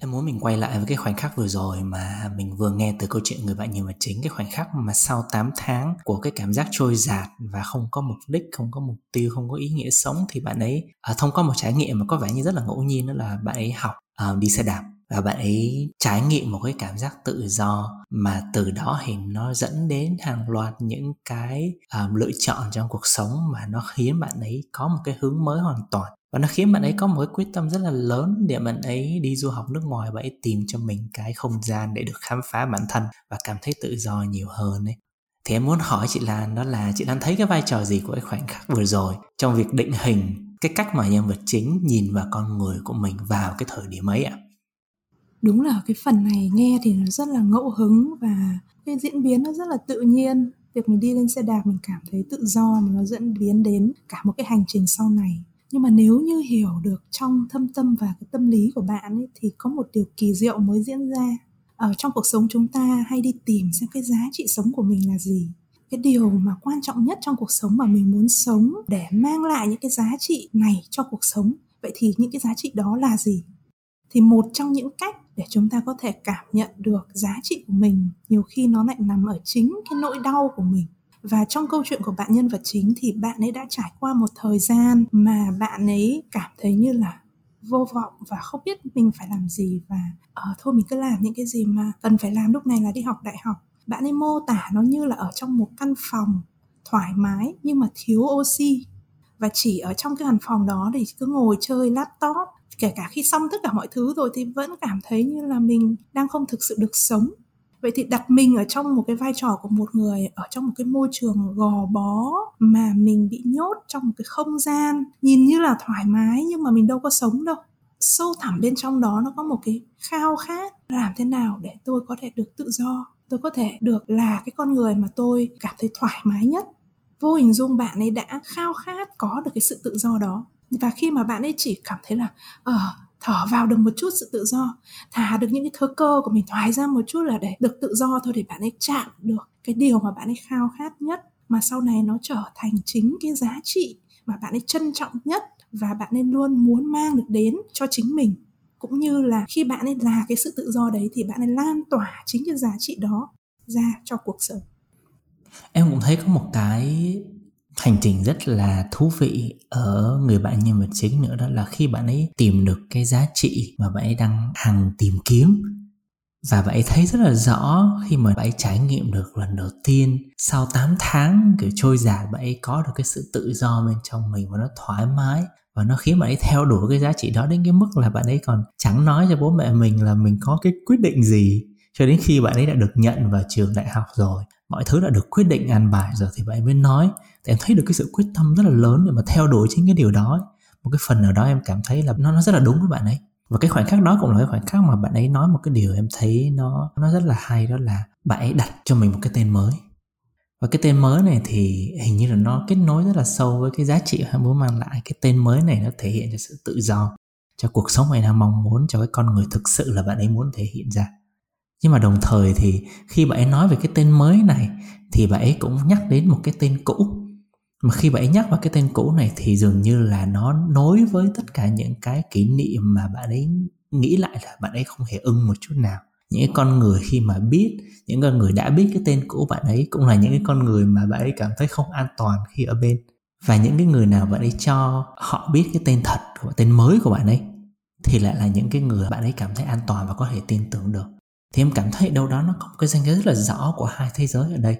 Em muốn mình quay lại với cái khoảnh khắc vừa rồi mà mình vừa nghe từ câu chuyện người bạn nhân vật chính. Cái khoảnh khắc mà sau 8 tháng của cái cảm giác trôi giạt và không có mục đích, không có mục tiêu, không có ý nghĩa sống Thì bạn ấy à, thông qua một trải nghiệm mà có vẻ như rất là ngẫu nhiên đó là bạn ấy học uh, đi xe đạp và bạn ấy trải nghiệm một cái cảm giác tự do mà từ đó thì nó dẫn đến hàng loạt những cái um, lựa chọn trong cuộc sống mà nó khiến bạn ấy có một cái hướng mới hoàn toàn và nó khiến bạn ấy có một cái quyết tâm rất là lớn để bạn ấy đi du học nước ngoài và ấy tìm cho mình cái không gian để được khám phá bản thân và cảm thấy tự do nhiều hơn ấy thì em muốn hỏi chị Lan đó là chị Lan thấy cái vai trò gì của cái khoảnh khắc vừa rồi trong việc định hình cái cách mà nhân vật chính nhìn vào con người của mình vào cái thời điểm ấy ạ? À? Đúng là cái phần này nghe thì nó rất là ngẫu hứng và cái diễn biến nó rất là tự nhiên. Việc mình đi lên xe đạp mình cảm thấy tự do mà nó dẫn biến đến cả một cái hành trình sau này. Nhưng mà nếu như hiểu được trong thâm tâm và cái tâm lý của bạn ấy, thì có một điều kỳ diệu mới diễn ra. Ở trong cuộc sống chúng ta hay đi tìm xem cái giá trị sống của mình là gì cái điều mà quan trọng nhất trong cuộc sống mà mình muốn sống để mang lại những cái giá trị này cho cuộc sống vậy thì những cái giá trị đó là gì thì một trong những cách để chúng ta có thể cảm nhận được giá trị của mình. Nhiều khi nó lại nằm ở chính cái nỗi đau của mình. Và trong câu chuyện của bạn nhân vật chính thì bạn ấy đã trải qua một thời gian mà bạn ấy cảm thấy như là vô vọng và không biết mình phải làm gì và uh, thôi mình cứ làm những cái gì mà cần phải làm lúc này là đi học đại học. Bạn ấy mô tả nó như là ở trong một căn phòng thoải mái nhưng mà thiếu oxy. Và chỉ ở trong cái căn phòng đó thì cứ ngồi chơi laptop kể cả khi xong tất cả mọi thứ rồi thì vẫn cảm thấy như là mình đang không thực sự được sống. Vậy thì đặt mình ở trong một cái vai trò của một người ở trong một cái môi trường gò bó mà mình bị nhốt trong một cái không gian, nhìn như là thoải mái nhưng mà mình đâu có sống đâu. Sâu thẳm bên trong đó nó có một cái khao khát, làm thế nào để tôi có thể được tự do? Tôi có thể được là cái con người mà tôi cảm thấy thoải mái nhất. Vô hình dung bạn ấy đã khao khát có được cái sự tự do đó và khi mà bạn ấy chỉ cảm thấy là ờ uh, thở vào được một chút sự tự do thả được những cái thớ cơ của mình thoái ra một chút là để được tự do thôi để bạn ấy chạm được cái điều mà bạn ấy khao khát nhất. Mà sau này nó trở thành chính cái giá trị mà bạn ấy trân trọng nhất và bạn ấy luôn muốn mang được đến cho chính mình. Cũng như là khi bạn ấy là cái sự tự do đấy thì bạn ấy lan tỏa chính cái giá trị đó ra cho cuộc sống. Em cũng thấy có một cái hành trình rất là thú vị ở người bạn nhân vật chính nữa, đó là khi bạn ấy tìm được cái giá trị mà bạn ấy đang hằng tìm kiếm. Và bạn ấy thấy rất là rõ khi mà bạn ấy trải nghiệm được lần đầu tiên, sau 8 tháng, kiểu, trôi dài bạn ấy có được cái sự tự do bên trong mình và nó thoải mái và nó khiến bạn ấy theo đuổi cái giá trị đó đến cái mức là bạn ấy còn chẳng nói cho bố mẹ mình là mình có cái quyết định gì cho đến khi bạn ấy đã được nhận vào trường đại học rồi mọi thứ đã được quyết định an bài rồi thì bạn ấy mới nói. Thì em thấy được cái sự quyết tâm rất là lớn để mà theo đuổi chính cái điều đó một cái phần nào đó em cảm thấy là nó nó rất là đúng với bạn ấy. Và cái khoảnh khắc đó cũng là cái khoảnh khắc mà bạn ấy nói một cái điều em thấy nó nó rất là hay, đó là bạn ấy đặt cho mình một cái tên mới. Và cái tên mới này thì hình như là nó kết nối rất là sâu với cái giá trị mà muốn mang lại. Cái tên mới này nó thể hiện cho sự tự do, cho cuộc sống bạn đang mong muốn, cho cái con người thực sự là bạn ấy muốn thể hiện ra nhưng mà đồng thời thì khi bạn ấy nói về cái tên mới này, thì bạn ấy cũng nhắc đến một cái tên cũ. Mà khi bạn ấy nhắc vào cái tên cũ này thì dường như là nó nối với tất cả những cái kỷ niệm mà bạn ấy nghĩ lại là bạn ấy không hề ưng một chút nào. Những con người khi mà biết, những con người đã biết cái tên cũ bạn ấy cũng là những cái con người mà bạn ấy cảm thấy không an toàn khi ở bên. Và những cái người nào bạn ấy cho họ biết cái tên thật của, tên mới của bạn ấy, thì lại là những cái người bạn ấy cảm thấy an toàn và có thể tin tưởng được thì em cảm thấy đâu đó nó có một cái danh giới rất là rõ của hai thế giới ở đây.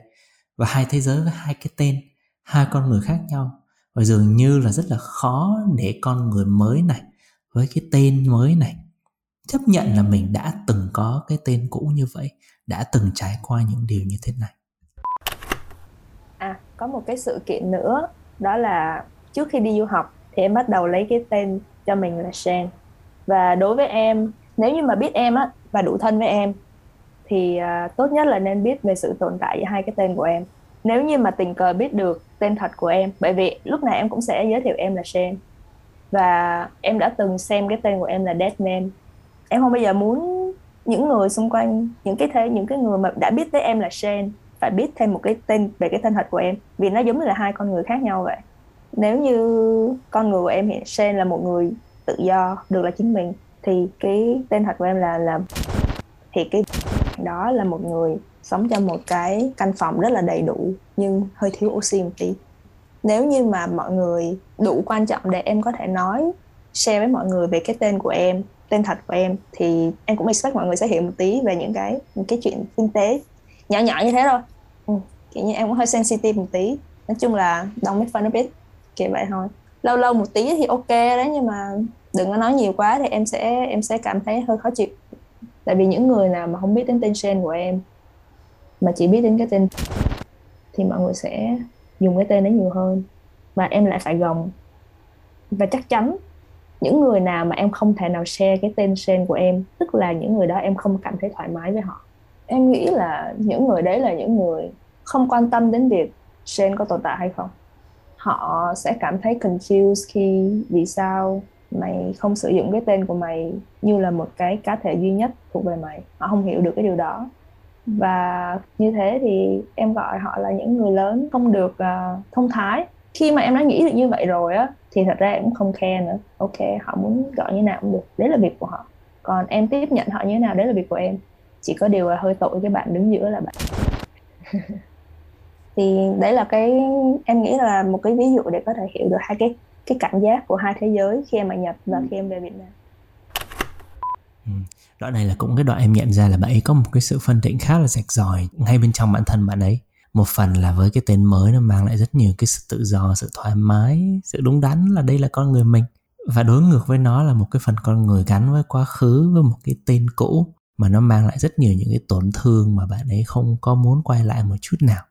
Và hai thế giới với hai cái tên, hai con người khác nhau. Và dường như là rất là khó để con người mới này với cái tên mới này chấp nhận là mình đã từng có cái tên cũ như vậy, đã từng trải qua những điều như thế này. À có một cái sự kiện nữa, đó là trước khi đi du học thì em bắt đầu lấy cái tên cho mình là Shen. Và đối với em nếu như mà biết em á và đủ thân với em thì uh, tốt nhất là nên biết về sự tồn tại giữa hai cái tên của em. Nếu như mà tình cờ biết được tên thật của em bởi vì lúc này em cũng sẽ giới thiệu em là Shen và em đã từng xem cái tên của em là Deadman. Em không bao giờ muốn những người xung quanh những cái thế những cái người mà đã biết tới em là Shen phải biết thêm một cái tên về cái tên thật của em vì nó giống như là hai con người khác nhau vậy. Nếu như con người của em hiện Shen là một người tự do được là chính mình thì cái tên thật của em là là thì cái đó là một người sống trong một cái căn phòng rất là đầy đủ, nhưng hơi thiếu oxy một tí. Nếu như mà mọi người đủ quan trọng để em có thể nói, share với mọi người về cái tên của em, tên thật của em, thì em cũng expect mọi người sẽ hiểu một tí về những cái những cái chuyện kinh tế nhỏ nhỏ như thế thôi. Ừ. kiểu như em cũng hơi sensitive một tí. Nói chung là don't make fun of it, kiểu vậy thôi. Lâu lâu một tí thì ok đấy, nhưng mà đừng có nói nhiều quá thì em sẽ em sẽ cảm thấy hơi khó chịu. Tại vì những người nào mà không biết đến tên Shane của em, mà chỉ biết đến cái tên thì mọi người sẽ dùng cái tên đấy nhiều hơn. Và em lại phải gồng. Và chắc chắn những người nào mà em không thể nào share cái tên Shane của em, tức là những người đó em không cảm thấy thoải mái với họ. Em nghĩ là những người đấy là những người không quan tâm đến việc Shane có tồn tại hay không. Họ sẽ cảm thấy confused khi, vì sao mày không sử dụng cái tên của mày như là một cái cá thể duy nhất thuộc về mày. Họ không hiểu được cái điều đó. Ừ. và như thế thì em gọi họ là những người lớn không được uh, thông thái. Khi mà em đã nghĩ được như vậy rồi á thì thật ra em cũng không care nữa. Ok họ muốn gọi như nào cũng được. Đấy là việc của họ. Còn em tiếp nhận họ như thế nào đấy là việc của em. Chỉ có điều là hơi tội cái bạn đứng giữa là bạn. *laughs* Thì đấy là cái em nghĩ là một cái ví dụ để có thể hiểu được hai cái cái cảm giác của hai thế giới khi em ở Nhật và khi em về Việt Nam. Ừ. Đoạn này là cũng cái đoạn em nhận ra là bạn ấy có một cái sự phân định khá là rạch ròi ngay bên trong bản thân bạn ấy. Một phần là với cái tên mới nó mang lại rất nhiều cái sự tự do, sự thoải mái, sự đúng đắn là đây là con người mình. Và đối ngược với nó là một cái phần con người gắn với quá khứ với một cái tên cũ mà nó mang lại rất nhiều những cái tổn thương mà bạn ấy không có muốn quay lại một chút nào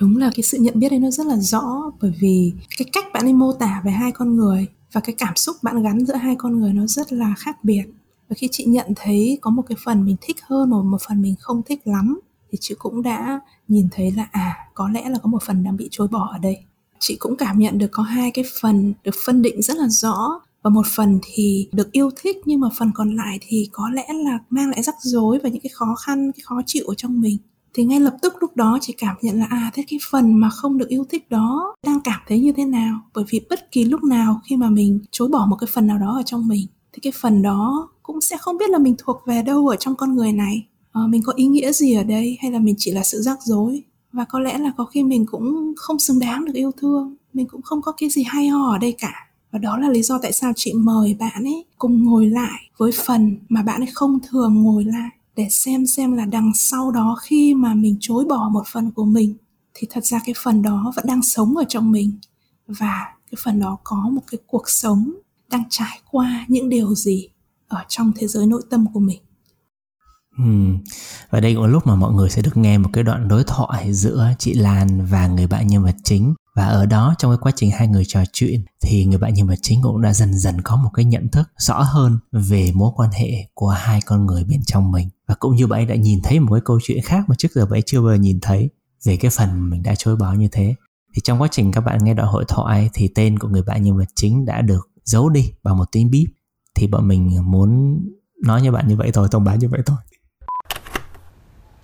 đúng là cái sự nhận biết đấy nó rất là rõ, bởi vì cái cách bạn ấy mô tả về hai con người và cái cảm xúc bạn gắn giữa hai con người nó rất là khác biệt. Và khi chị nhận thấy có một cái phần mình thích hơn và một phần mình không thích lắm, thì chị cũng đã nhìn thấy là à có lẽ là có một phần đang bị chối bỏ ở đây. Chị cũng cảm nhận được có hai cái phần được phân định rất là rõ và một phần thì được yêu thích, nhưng mà phần còn lại thì có lẽ là mang lại rắc rối và những cái khó khăn, cái khó chịu ở trong mình thì ngay lập tức lúc đó chị cảm nhận là à thế cái phần mà không được yêu thích đó đang cảm thấy như thế nào? Bởi vì bất kỳ lúc nào khi mà mình chối bỏ một cái phần nào đó ở trong mình thì cái phần đó cũng sẽ không biết là mình thuộc về đâu ở trong con người này. À, mình có ý nghĩa gì ở đây hay là mình chỉ là sự rắc rối? Và có lẽ là có khi mình cũng không xứng đáng được yêu thương mình cũng không có cái gì hay ho ở đây cả. Và đó là lý do tại sao chị mời bạn ấy cùng ngồi lại với phần mà bạn ấy không thường ngồi lại để xem xem là đằng sau đó khi mà mình chối bỏ một phần của mình thì thật ra cái phần đó vẫn đang sống ở trong mình. Và cái phần đó có một cái cuộc sống đang trải qua những điều gì ở trong thế giới nội tâm của mình. Ừ, Và đây cũng là lúc mà mọi người sẽ được nghe một cái đoạn đối thoại giữa chị Lan và người bạn nhân vật chính và ở đó trong cái quá trình hai người trò chuyện thì người bạn nhân vật chính cũng đã dần dần có một cái nhận thức rõ hơn về mối quan hệ của hai con người bên trong mình. Và cũng như bạn ấy đã nhìn thấy một cái câu chuyện khác mà trước giờ bạn ấy chưa bao giờ nhìn thấy về cái phần mình đã chối bỏ như thế. Thì trong quá trình các bạn nghe đoạn hội thoại thì tên của người bạn nhân vật chính đã được giấu đi bằng một tiếng bíp. Thì bọn mình muốn nói như bạn như vậy thôi, thông báo như vậy thôi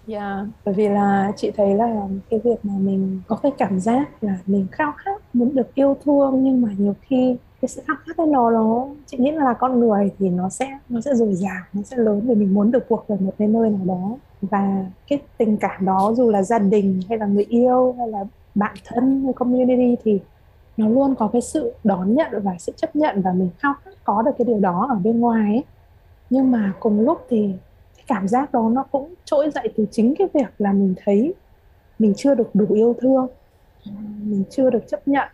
yeah, bởi vì là chị thấy là cái việc mà mình có cái cảm giác là mình khao khát muốn được yêu thương nhưng mà nhiều khi cái sự khao khát ấy nó nó chị nghĩ là con người thì nó sẽ nó sẽ dồi dào nó sẽ lớn vì mình muốn được cuộc về một cái nơi nào đó. Và cái tình cảm đó dù là gia đình hay là người yêu hay là bạn thân hay community thì nó luôn có cái sự đón nhận và sự chấp nhận và mình khao khát có được cái điều đó ở bên ngoài ấy. Nhưng mà cùng lúc thì cảm giác đó nó cũng trỗi dậy từ chính cái việc là mình thấy mình chưa được đủ yêu thương mình chưa được chấp nhận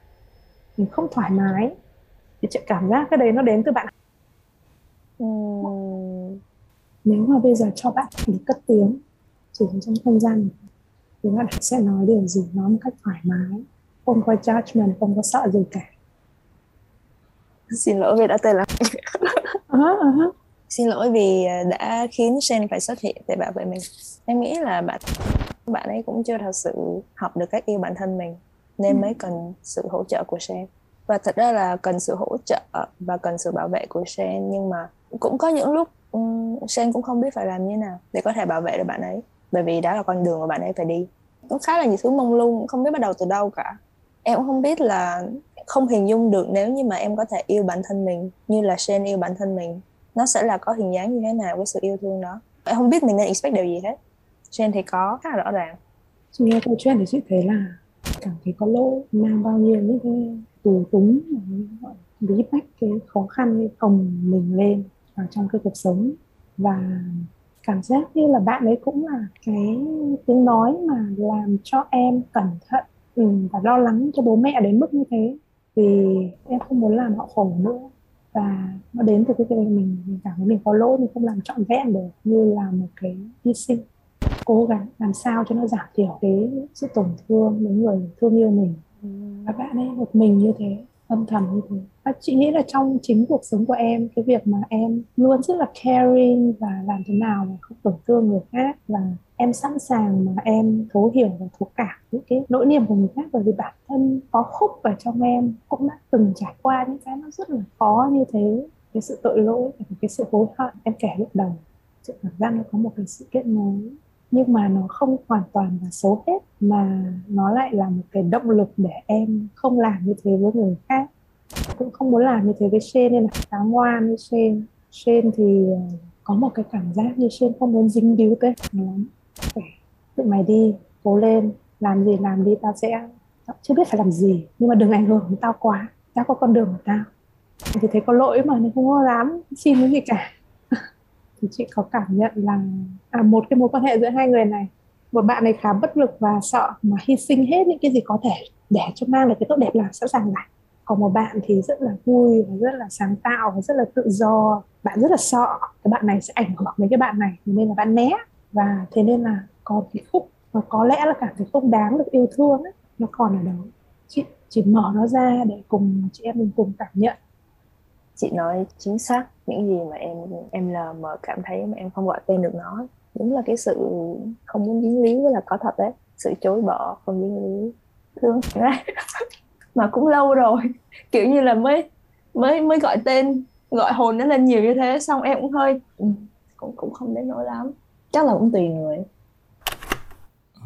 mình không thoải mái. Thì cảm giác cái đấy nó đến từ bạn. Nếu mà bây giờ cho bạn được cất tiếng chỉ trong không gian thì bạn sẽ nói điều gì? Nói một cách thoải mái không có judgment không có sợ gì cả. Xin lỗi vì đã tên là uh-huh, uh-huh xin lỗi vì à, đã khiến Shane phải xuất hiện để bảo vệ mình. Em nghĩ là bạn bạn ấy cũng chưa thật sự học được cách yêu bản thân mình nên ừ. mới cần sự hỗ trợ của Shane. Và thật ra là cần sự hỗ trợ và cần sự bảo vệ của Shane nhưng mà cũng có những lúc um, Shane cũng không biết phải làm như nào để có thể bảo vệ được bạn ấy bởi vì đó là con đường mà bạn ấy phải đi. Cũng khá là nhiều thứ mông lung không biết bắt đầu từ đâu cả. Em cũng không biết là không hình dung được nếu như mà em có thể yêu bản thân mình như là Shane yêu bản thân mình nó sẽ là có hình dáng như thế nào với sự yêu thương đó. Em không biết mình nên expect điều gì hết. Trên thì có khá là rõ ràng. Chị nghe câu chuyện thì chị thấy là cảm thấy có lỗi mang bao nhiêu những cái tù túng bí bách cái khó khăn cái cồng mình lên vào trong cái cuộc sống. Và cảm giác như là bạn ấy cũng là cái tiếng nói mà làm cho em cẩn thận ừ, và lo lắng cho bố mẹ đến mức như thế. Vì em không muốn làm họ khổ nữa và nó đến từ cái việc mình, mình cảm thấy mình có lỗi mình không làm trọn vẹn được như là một cái hy sinh. Cố gắng làm sao cho nó giảm thiểu cái sự tổn thương đến người thương yêu mình. Và bạn ấy một mình như thế âm thầm như thế. Và chị nghĩ là trong chính cuộc sống của em, cái việc mà em luôn rất là caring và làm thế nào mà không tổn thương người khác và em sẵn sàng mà em thấu hiểu và thấu cảm những cái nỗi niềm của người khác. Bởi vì bản thân có khúc ở trong em cũng đã từng trải qua những cái nó rất là khó như thế. Cái sự tội lỗi và cái sự hối hận em kể lúc đầu sự cảm giác nó có một cái sự kết nối nhưng mà nó không hoàn toàn là xấu hết, mà nó lại là một cái động lực để em không làm như thế với người khác. Cũng không muốn làm như thế với Shane nên là khá ngoan với Shane. Shane thì ờ, có một cái cảm giác như Shane không muốn dính díu tới lắm. Tự mày đi, cố lên, làm gì làm đi, tao sẽ, tao chưa biết phải làm gì, nhưng mà đừng ảnh hưởng đến tao quá. Tao có con đường của tao. Thì thấy có lỗi mà nên không có dám xin cái gì cả thì chị có cảm nhận là à, một cái mối quan hệ giữa hai người này một bạn này khá bất lực và sợ mà hy sinh hết những cái gì có thể để cho mang lại cái tốt đẹp là sẵn sàng làm còn một bạn thì rất là vui và rất là sáng tạo và rất là tự do. Bạn rất là sợ cái bạn này sẽ ảnh hưởng đến cái bạn này nên là bạn né. Và thế nên là có cái khúc và có lẽ là cảm thấy không đáng được yêu thương ấy, nó còn ở đó. Chị chỉ mở nó ra để cùng chị em mình cùng cảm nhận chị nói chính xác những gì mà em em là mà cảm thấy mà em không gọi tên được nó. Đúng là cái sự không muốn dính líu là có thật đấy. Sự chối bỏ không dính líu. Thương *laughs* mà cũng lâu rồi. Kiểu như là mới mới mới gọi tên gọi hồn nó lên nhiều như thế xong em cũng hơi ừ, cũng cũng không đến nỗi lắm. Chắc là cũng tùy người.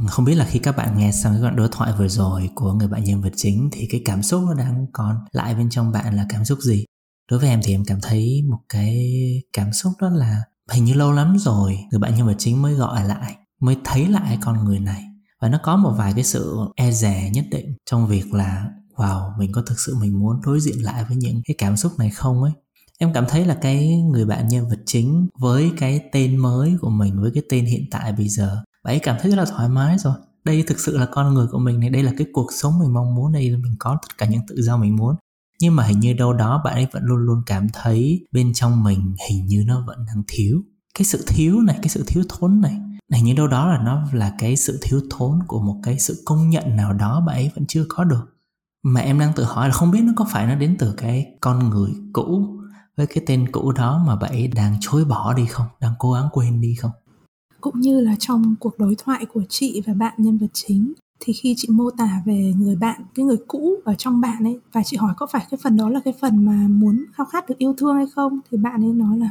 Không biết là khi các bạn nghe xong cái đoạn đối thoại vừa rồi của người bạn nhân vật chính thì cái cảm xúc nó đang còn lại bên trong bạn là cảm xúc gì? Đối với em thì em cảm thấy một cái cảm xúc đó là hình như lâu lắm rồi người bạn nhân vật chính mới gọi lại, mới thấy lại con người này. Và nó có một vài cái sự e dè nhất định trong việc là, wow, mình có thực sự mình muốn đối diện lại với những cái cảm xúc này không? ấy. Em cảm thấy là cái người bạn nhân vật chính với cái tên mới của mình, với cái tên hiện tại bây giờ, bà ấy cảm thấy rất là thoải mái rồi. Đây thực sự là con người của mình này, đây là cái cuộc sống mình mong muốn, đây là mình có tất cả những tự do mình muốn nhưng mà hình như đâu đó bạn ấy vẫn luôn luôn cảm thấy bên trong mình hình như nó vẫn đang thiếu. Cái sự thiếu này, cái sự thiếu thốn này. Hình như đâu đó là nó là cái sự thiếu thốn của một cái sự công nhận nào đó bạn ấy vẫn chưa có được. Mà em đang tự hỏi là không biết nó có phải nó đến từ cái con người cũ, với cái tên cũ đó mà bạn ấy đang chối bỏ đi không? Đang cố gắng quên đi không? Cũng như là trong cuộc đối thoại của chị và bạn nhân vật chính thì khi chị mô tả về người bạn, cái người cũ ở trong bạn ấy, và chị hỏi có phải cái phần đó là cái phần mà muốn khao khát được yêu thương hay không, thì bạn ấy nói là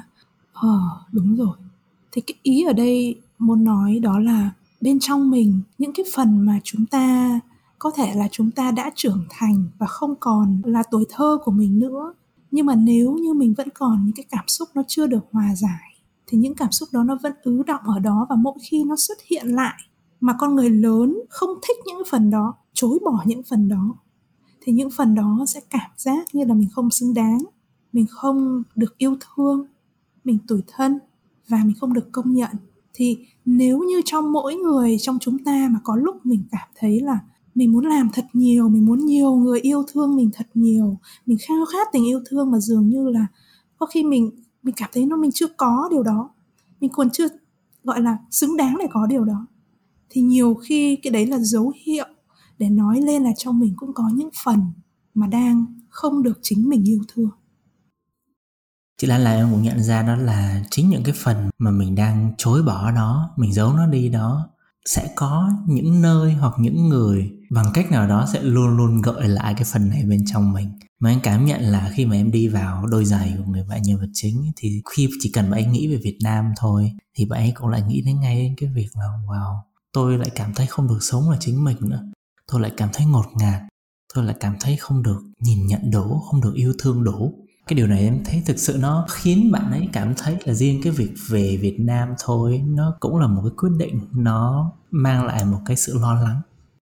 ờ đúng rồi. Thì cái ý ở đây muốn nói đó là bên trong mình, những cái phần mà chúng ta, có thể là chúng ta đã trưởng thành và không còn là tuổi thơ của mình nữa, nhưng mà nếu như mình vẫn còn những cái cảm xúc nó chưa được hòa giải, thì những cảm xúc đó nó vẫn ứ động ở đó và mỗi khi nó xuất hiện lại mà con người lớn không thích những phần đó, chối bỏ những phần đó, thì những phần đó sẽ cảm giác như là mình không xứng đáng, mình không được yêu thương, mình tủi thân và mình không được công nhận. Thì nếu như trong mỗi người, trong chúng ta mà có lúc mình cảm thấy là mình muốn làm thật nhiều, mình muốn nhiều người yêu thương mình thật nhiều, mình khao khát tình yêu thương mà dường như là có khi mình mình cảm thấy nó mình chưa có điều đó, mình còn chưa, gọi là, xứng đáng để có điều đó thì nhiều khi cái đấy là dấu hiệu để nói lên là trong mình cũng có những phần mà đang không được chính mình yêu thương. Chị Lan là em cũng nhận ra đó là chính những cái phần mà mình đang chối bỏ đó mình giấu nó đi đó sẽ có những nơi hoặc những người bằng cách nào đó sẽ luôn luôn gợi lại cái phần này bên trong mình. Mà anh cảm nhận là khi mà em đi vào đôi giày của người bạn nhân vật chính thì khi chỉ cần bạn ấy nghĩ về Việt Nam thôi thì bạn ấy cũng lại nghĩ đến ngay đến cái việc là, wow tôi lại cảm thấy không được sống là chính mình nữa. Tôi lại cảm thấy ngột ngạt. Tôi lại cảm thấy không được nhìn nhận đủ, không được yêu thương đủ. Cái điều này em thấy thực sự nó khiến bạn ấy cảm thấy là riêng cái việc về Việt Nam thôi, nó cũng là một cái quyết định, nó mang lại một cái sự lo lắng.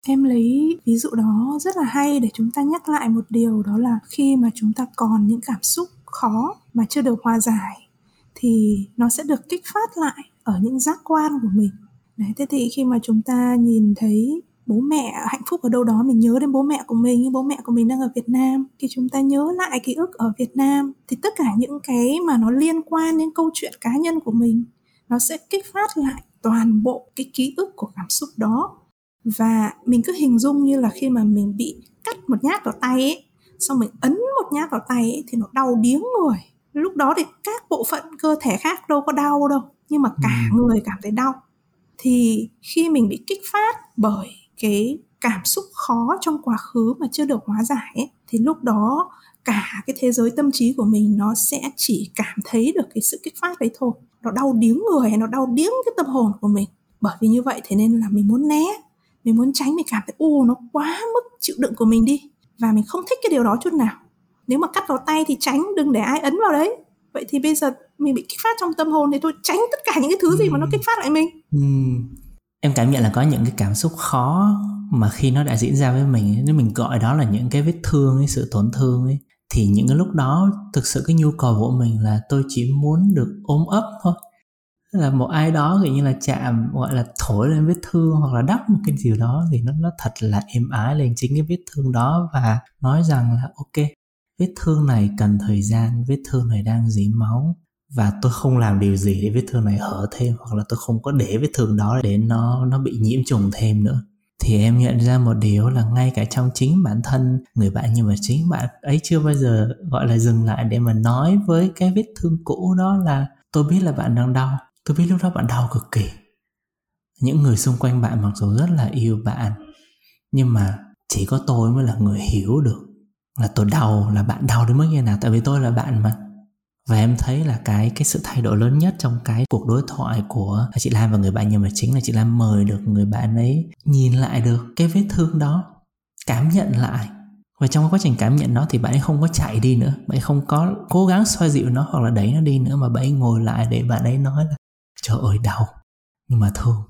Em lấy ví dụ đó rất là hay để chúng ta nhắc lại một điều, đó là khi mà chúng ta còn những cảm xúc khó mà chưa được hòa giải thì nó sẽ được kích phát lại ở những giác quan của mình đấy thế thì khi mà chúng ta nhìn thấy bố mẹ hạnh phúc ở đâu đó mình nhớ đến bố mẹ của mình bố mẹ của mình đang ở Việt Nam khi chúng ta nhớ lại ký ức ở Việt Nam thì tất cả những cái mà nó liên quan đến câu chuyện cá nhân của mình nó sẽ kích phát lại toàn bộ cái ký ức của cảm xúc đó. Và mình cứ hình dung như là khi mà mình bị cắt một nhát vào tay ấy xong mình ấn một nhát vào tay ấy, thì nó đau điếng người. Lúc đó thì các bộ phận cơ thể khác đâu có đau đâu nhưng mà cả ừ. người cảm thấy đau thì khi mình bị kích phát bởi cái cảm xúc khó trong quá khứ mà chưa được hóa giải ấy, thì lúc đó cả cái thế giới tâm trí của mình nó sẽ chỉ cảm thấy được cái sự kích phát đấy thôi. Nó đau điếng người nó đau điếng cái tâm hồn của mình. Bởi vì như vậy thế nên là mình muốn né mình muốn tránh mình cảm thấy ô nó quá mức chịu đựng của mình đi. Và mình không thích cái điều đó chút nào. Nếu mà cắt vào tay thì tránh đừng để ai ấn vào đấy. Vậy thì bây giờ mình bị kích phát trong tâm hồn thì tôi tránh tất cả những cái thứ gì mà nó kích phát lại mình. Ừ. em cảm nhận là có những cái cảm xúc khó mà khi nó đã diễn ra với mình nếu mình gọi đó là những cái vết thương ấy sự tổn thương ấy thì những cái lúc đó thực sự cái nhu cầu của mình là tôi chỉ muốn được ôm ấp thôi. Là một ai đó kiểu như là chạm gọi là thổi lên vết thương hoặc là đắp một cái gì đó thì nó nó thật là êm ái lên chính cái vết thương đó và nói rằng là ok vết thương này cần thời gian vết thương này đang dỉ máu và tôi không làm điều gì để vết thương này hở thêm, hoặc là tôi không có để vết thương đó để nó nó bị nhiễm trùng thêm nữa. Thì em nhận ra một điều là ngay cả trong chính bản thân người bạn, nhưng mà chính bạn ấy chưa bao giờ gọi là dừng lại để mà nói với cái vết thương cũ đó là, tôi biết là bạn đang đau, tôi biết lúc đó bạn đau cực kỳ. Những người xung quanh bạn mặc dù rất là yêu bạn, nhưng mà chỉ có tôi mới là người hiểu được là tôi đau, là bạn đau đến mức như nào. Tại vì tôi là bạn mà và em thấy là cái cái sự thay đổi lớn nhất trong cái cuộc đối thoại của chị Lam và người bạn nhưng mà chính là chị Lam mời được người bạn ấy nhìn lại được cái vết thương đó, cảm nhận lại. Và trong quá trình cảm nhận nó thì bạn ấy không có chạy đi nữa, bạn ấy không có cố gắng xoa dịu nó hoặc là đẩy nó đi nữa mà bạn ấy ngồi lại để bạn ấy nói là, trời ơi, đau. Nhưng mà thương.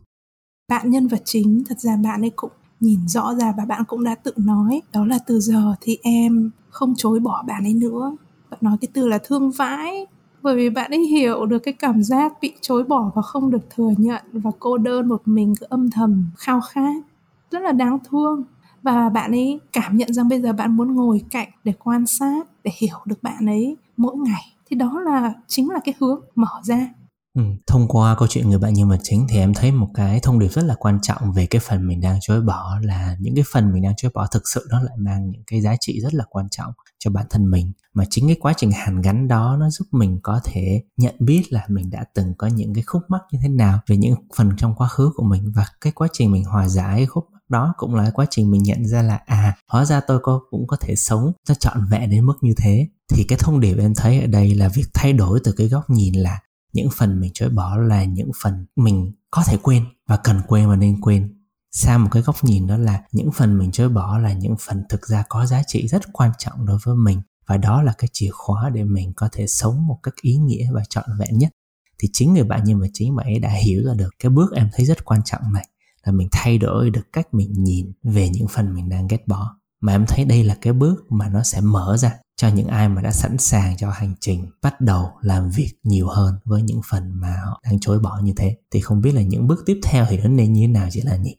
Bạn nhân vật chính, thật ra bạn ấy cũng nhìn rõ ra và bạn cũng đã tự nói, đó là từ giờ thì em không chối bỏ bạn ấy nữa bạn nói cái từ là thương vãi. Bởi vì bạn ấy hiểu được cái cảm giác bị chối bỏ và không được thừa nhận và cô đơn một mình cứ âm thầm khao khát. Rất là đáng thương. Và bạn ấy cảm nhận rằng bây giờ bạn muốn ngồi cạnh để quan sát để hiểu được bạn ấy mỗi ngày. Thì đó là chính là cái hướng mở ra. Ừ, thông qua câu chuyện người bạn nhân vật chính thì em thấy một cái thông điệp rất là quan trọng về cái phần mình đang chối bỏ là những cái phần mình đang chối bỏ thực sự nó lại mang những cái giá trị rất là quan trọng cho bản thân mình. Mà chính cái quá trình hàn gắn đó nó giúp mình có thể nhận biết là mình đã từng có những cái khúc mắc như thế nào về những phần trong quá khứ của mình. Và cái quá trình mình hòa giải cái khúc mắc đó cũng là quá trình mình nhận ra là à hóa ra tôi có, cũng có thể sống cho trọn vẹn đến mức như thế. Thì cái thông điệp em thấy ở đây là việc thay đổi từ cái góc nhìn là những phần mình chối bỏ là những phần mình có thể quên và cần quên và nên quên sang một cái góc nhìn đó là những phần mình chối bỏ là những phần thực ra có giá trị rất quan trọng đối với mình. Và đó là cái chìa khóa để mình có thể sống một cách ý nghĩa và trọn vẹn nhất. Thì chính người bạn nhưng mà chính bạn ấy đã hiểu ra được cái bước em thấy rất quan trọng này, là mình thay đổi được cách mình nhìn về những phần mình đang ghét bỏ. Mà em thấy đây là cái bước mà nó sẽ mở ra cho những ai mà đã sẵn sàng cho hành trình bắt đầu làm việc nhiều hơn với những phần mà họ đang chối bỏ như thế. Thì không biết là những bước tiếp theo thì nó nên như thế nào chị là nhỉ?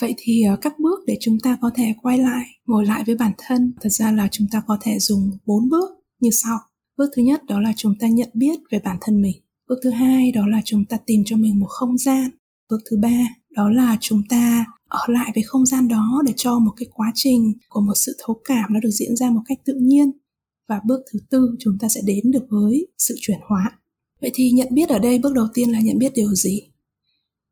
Vậy thì ờ, các bước để chúng ta có thể quay lại, ngồi lại với bản thân, thật ra là chúng ta có thể dùng bốn bước như sau. Bước thứ nhất đó là chúng ta nhận biết về bản thân mình. Bước thứ hai đó là chúng ta tìm cho mình một không gian. Bước thứ ba đó là chúng ta ở lại với không gian đó để cho một cái quá trình của một sự thấu cảm nó được diễn ra một cách tự nhiên. Và bước thứ tư, chúng ta sẽ đến được với sự chuyển hóa. Vậy thì nhận biết ở đây bước đầu tiên là nhận biết điều gì?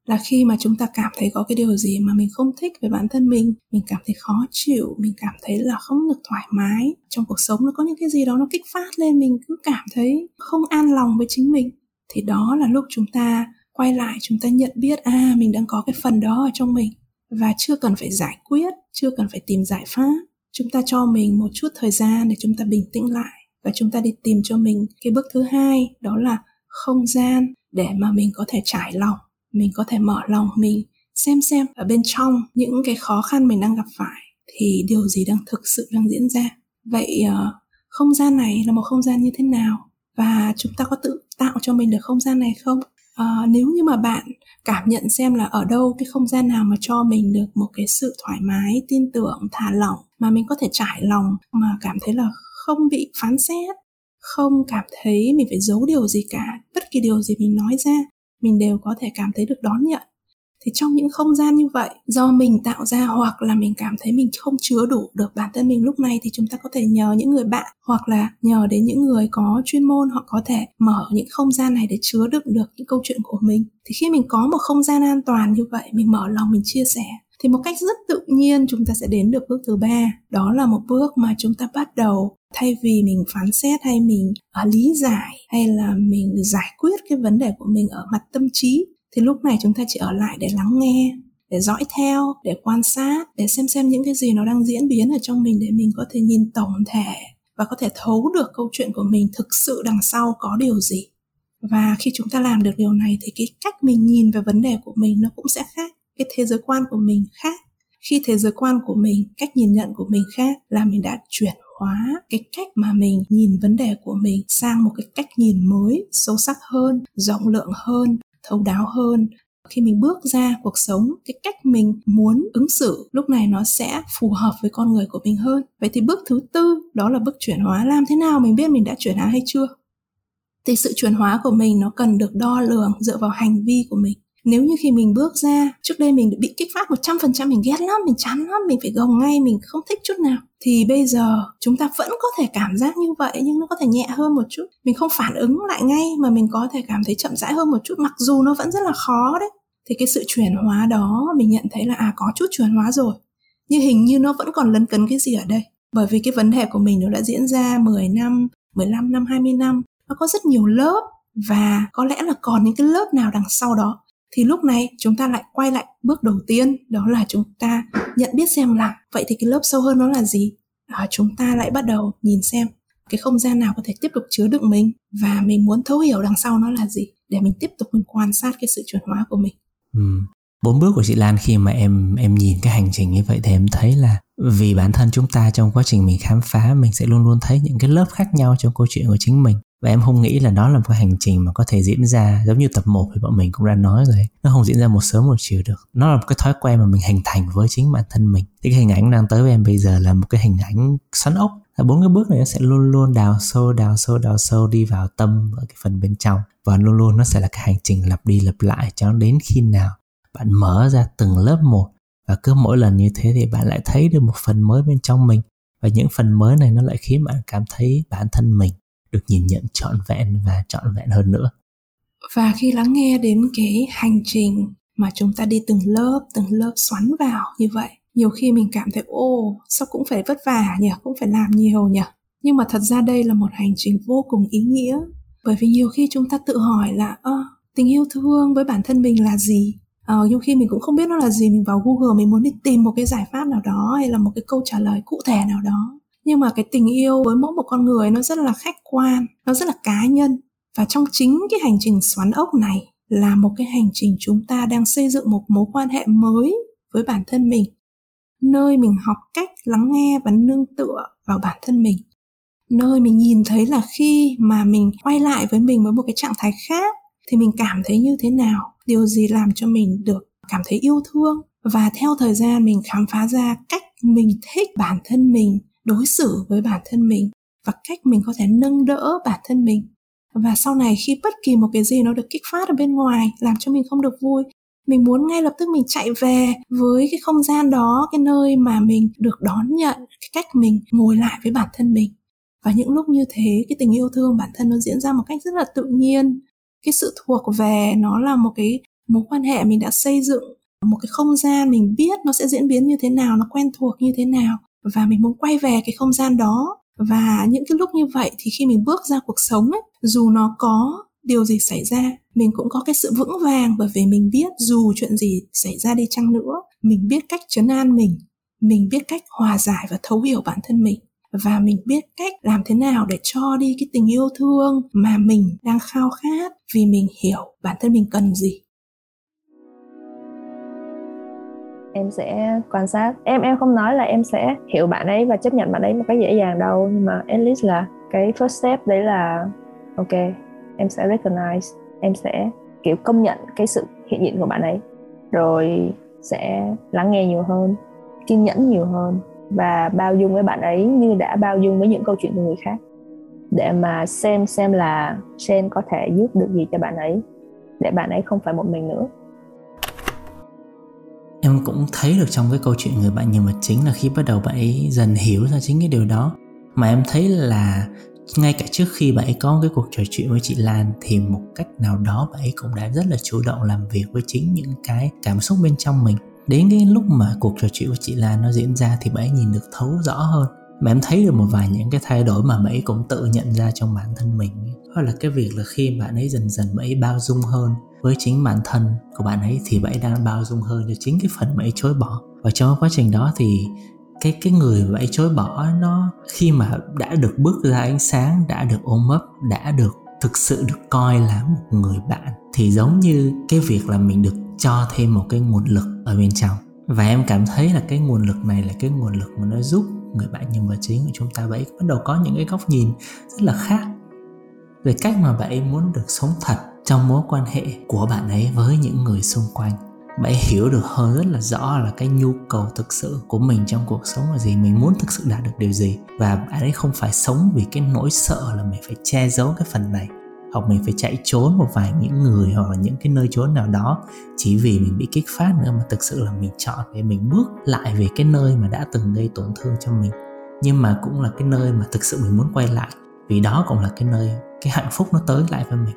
Là khi mà chúng ta cảm thấy có cái điều gì mà mình không thích về bản thân mình mình cảm thấy khó chịu, mình cảm thấy là không được thoải mái, trong cuộc sống nó có những cái gì đó nó kích phát lên mình, cứ cảm thấy không an lòng với chính mình, thì đó là lúc chúng ta quay lại, chúng ta nhận biết à mình đang có cái phần đó ở trong mình. Và chưa cần phải giải quyết, chưa cần phải tìm giải pháp, chúng ta cho mình một chút thời gian để chúng ta bình tĩnh lại và chúng ta đi tìm cho mình cái bước thứ hai, đó là không gian để mà mình có thể trải lòng mình có thể mở lòng mình xem xem ở bên trong những cái khó khăn mình đang gặp phải thì điều gì đang thực sự đang diễn ra. Vậy ờ, không gian này là một không gian như thế nào? Và chúng ta có tự tạo cho mình được không gian này không? À, nếu như mà bạn cảm nhận xem là ở đâu cái không gian nào mà cho mình được một cái sự thoải mái tin tưởng thả lỏng mà mình có thể trải lòng mà cảm thấy là không bị phán xét không cảm thấy mình phải giấu điều gì cả bất kỳ điều gì mình nói ra mình đều có thể cảm thấy được đón nhận. Thì trong những không gian như vậy, do mình tạo ra hoặc là mình cảm thấy mình không chứa đủ được bản thân mình lúc này thì chúng ta có thể nhờ những người bạn hoặc là nhờ đến những người có chuyên môn họ có thể mở những không gian này để chứa đựng được những câu chuyện của mình. Thì khi mình có một không gian an toàn như vậy, mình mở lòng, mình chia sẻ thì một cách rất tự nhiên chúng ta sẽ đến được bước thứ ba. Đó là một bước mà chúng ta bắt đầu thay vì mình phán xét hay mình uh, lý giải hay là mình giải quyết cái vấn đề của mình ở mặt tâm trí thì lúc này chúng ta chỉ ở lại để lắng nghe để dõi theo để quan sát để xem xem những cái gì nó đang diễn biến ở trong mình để mình có thể nhìn tổng thể và có thể thấu được câu chuyện của mình thực sự đằng sau có điều gì. Và khi chúng ta làm được điều này thì cái cách mình nhìn về vấn đề của mình nó cũng sẽ khác cái thế giới quan của mình khác. Khi thế giới quan của mình, cách nhìn nhận của mình khác là mình đã chuyển hóa cái cách mà mình nhìn vấn đề của mình sang một cái cách nhìn mới, sâu sắc hơn, rộng lượng hơn, thấu đáo hơn. Khi mình bước ra cuộc sống, cái cách mình muốn ứng xử lúc này nó sẽ phù hợp với con người của mình hơn. Vậy thì bước thứ tư, đó là bước chuyển hóa. Làm thế nào mình biết mình đã chuyển hóa hay chưa? Thì sự chuyển hóa của mình nó cần được đo lường dựa vào hành vi của mình nếu như khi mình bước ra, trước đây mình bị kích phát 100% mình ghét lắm, mình chán lắm, mình phải gồng ngay, mình không thích chút nào. Thì bây giờ, chúng ta vẫn có thể cảm giác như vậy, nhưng nó có thể nhẹ hơn một chút. Mình không phản ứng lại ngay, mà mình có thể cảm thấy chậm rãi hơn một chút, mặc dù nó vẫn rất là khó đấy. Thì cái sự chuyển hóa đó, mình nhận thấy là à có chút chuyển hóa rồi. Nhưng hình như nó vẫn còn lấn cấn cái gì ở đây. Bởi vì cái vấn đề của mình nó đã diễn ra 10 năm 15 năm 20 năm. Nó có rất nhiều lớp và có lẽ là còn những cái lớp nào đằng sau đó thì lúc này chúng ta lại quay lại bước đầu tiên đó là chúng ta nhận biết xem là vậy thì cái lớp sâu hơn nó là gì? À, chúng ta lại bắt đầu nhìn xem cái không gian nào có thể tiếp tục chứa đựng mình và mình muốn thấu hiểu đằng sau nó là gì để mình tiếp tục mình quan sát cái sự chuyển hóa của mình. Ừ. bốn bước của chị Lan khi mà em em nhìn cái hành trình như vậy thì em thấy là vì bản thân chúng ta trong quá trình mình khám phá mình sẽ luôn luôn thấy những cái lớp khác nhau trong câu chuyện của chính mình và em không nghĩ là đó là một cái hành trình mà có thể diễn ra giống như tập 1 thì bọn mình cũng đã nói rồi. Nó không diễn ra một sớm một chiều được. Nó là một cái thói quen mà mình hình thành với chính bản thân mình. Thì cái hình ảnh đang tới với em bây giờ là một cái hình ảnh xoắn ốc. Là bốn cái bước này nó sẽ luôn luôn đào sâu đào sâu đào sâu đi vào tâm ở cái phần bên trong. Và luôn luôn nó sẽ là cái hành trình lặp đi lặp lại cho đến khi nào bạn mở ra từng lớp một. Và cứ mỗi lần như thế thì bạn lại thấy được một phần mới bên trong mình. Và những phần mới này nó lại khiến bạn cảm thấy bản thân mình được nhìn nhận trọn vẹn và trọn vẹn hơn nữa. Và khi lắng nghe đến cái hành trình mà chúng ta đi từng lớp từng lớp xoắn vào như vậy nhiều khi mình cảm thấy ô sao cũng phải vất vả nhỉ? Cũng phải làm nhiều nhỉ? Nhưng mà thật ra đây là một hành trình vô cùng ý nghĩa bởi vì nhiều khi chúng ta tự hỏi là ơ tình yêu thương với bản thân mình là gì? Ờ, nhiều khi mình cũng không biết nó là gì mình vào google mình muốn đi tìm một cái giải pháp nào đó hay là một cái câu trả lời cụ thể nào đó nhưng mà cái tình yêu với mỗi một con người nó rất là khách quan, nó rất là cá nhân. Và trong chính cái hành trình xoắn ốc này là một cái hành trình chúng ta đang xây dựng một mối quan hệ mới với bản thân mình. Nơi mình học cách lắng nghe và nương tựa vào bản thân mình. Nơi mình nhìn thấy là khi mà mình quay lại với mình với một cái trạng thái khác, thì mình cảm thấy như thế nào? Điều gì làm cho mình được cảm thấy yêu thương? Và theo thời gian mình khám phá ra cách mình thích bản thân mình đối xử với bản thân mình và cách mình có thể nâng đỡ bản thân mình. Và sau này khi bất kỳ một cái gì nó được kích phát ở bên ngoài, làm cho mình không được vui, mình muốn ngay lập tức mình chạy về với cái không gian đó, cái nơi mà mình được đón nhận cái cách mình ngồi lại với bản thân mình. Và những lúc như thế, cái tình yêu thương bản thân nó diễn ra một cách rất là tự nhiên. Cái sự thuộc về nó là một cái mối quan hệ mình đã xây dựng, một cái không gian mình biết nó sẽ diễn biến như thế nào, nó quen thuộc như thế nào và mình muốn quay về cái không gian đó. Và những cái lúc như vậy thì khi mình bước ra cuộc sống ấy, dù nó có điều gì xảy ra, mình cũng có cái sự vững vàng bởi vì mình biết dù chuyện gì xảy ra đi chăng nữa, mình biết cách chấn an mình mình biết cách hòa giải và thấu hiểu bản thân mình, và mình biết cách làm thế nào để cho đi cái tình yêu thương mà mình đang khao khát vì mình hiểu bản thân mình cần gì. Em sẽ quan sát. Em em không nói là em sẽ hiểu bạn ấy và chấp nhận bạn ấy một cách dễ dàng đâu, nhưng mà at least là cái first step đấy là, ok, em sẽ recognize, em sẽ, kiểu, công nhận cái sự hiện diện của bạn ấy, rồi sẽ lắng nghe nhiều hơn, kiên nhẫn nhiều hơn và bao dung với bạn ấy như đã bao dung với những câu chuyện của người khác. Để mà xem xem là Sen có thể giúp được gì cho bạn ấy, để bạn ấy không phải một mình nữa em cũng thấy được trong cái câu chuyện người bạn nhân vật chính là khi bắt đầu bạn ấy dần hiểu ra chính cái điều đó. Mà em thấy là ngay cả trước khi bạn ấy có cái cuộc trò chuyện với chị Lan thì một cách nào đó bạn ấy cũng đã rất là chủ động làm việc với chính những cái cảm xúc bên trong mình. Đến cái lúc mà cuộc trò chuyện với chị Lan nó diễn ra thì bạn ấy nhìn được thấu rõ hơn mà em thấy được một vài những cái thay đổi mà mỹ ấy cũng tự nhận ra trong bản thân mình. Đó là cái việc là khi bạn ấy dần dần mỹ ấy bao dung hơn với chính bản thân của bạn ấy thì bạn ấy đang bao dung hơn cho chính cái phần bạn ấy chối bỏ. Và trong quá trình đó thì cái cái người bạn ấy chối bỏ nó khi mà đã được bước ra ánh sáng, đã được ôm ấp, đã được thực sự được coi là một người bạn thì giống như cái việc là mình được cho thêm một cái nguồn lực ở bên trong. Và em cảm thấy là cái nguồn lực này là cái nguồn lực mà nó giúp người bạn nhân vật chính của chúng ta. Vậy bắt đầu có những cái góc nhìn rất là khác về cách mà bạn ấy muốn được sống thật trong mối quan hệ của bạn ấy với những người xung quanh. Bạn ấy hiểu được hơn rất là rõ là cái nhu cầu thực sự của mình trong cuộc sống là gì, mình muốn thực sự đạt được điều gì. Và bạn ấy không phải sống vì cái nỗi sợ là mình phải che giấu cái phần này hoặc mình phải chạy trốn một vài những người hoặc là những cái nơi trốn nào đó chỉ vì mình bị kích phát nữa mà thực sự là mình chọn để mình bước lại về cái nơi mà đã từng gây tổn thương cho mình. Nhưng mà cũng là cái nơi mà thực sự mình muốn quay lại, vì đó cũng là cái nơi, cái hạnh phúc nó tới lại với mình.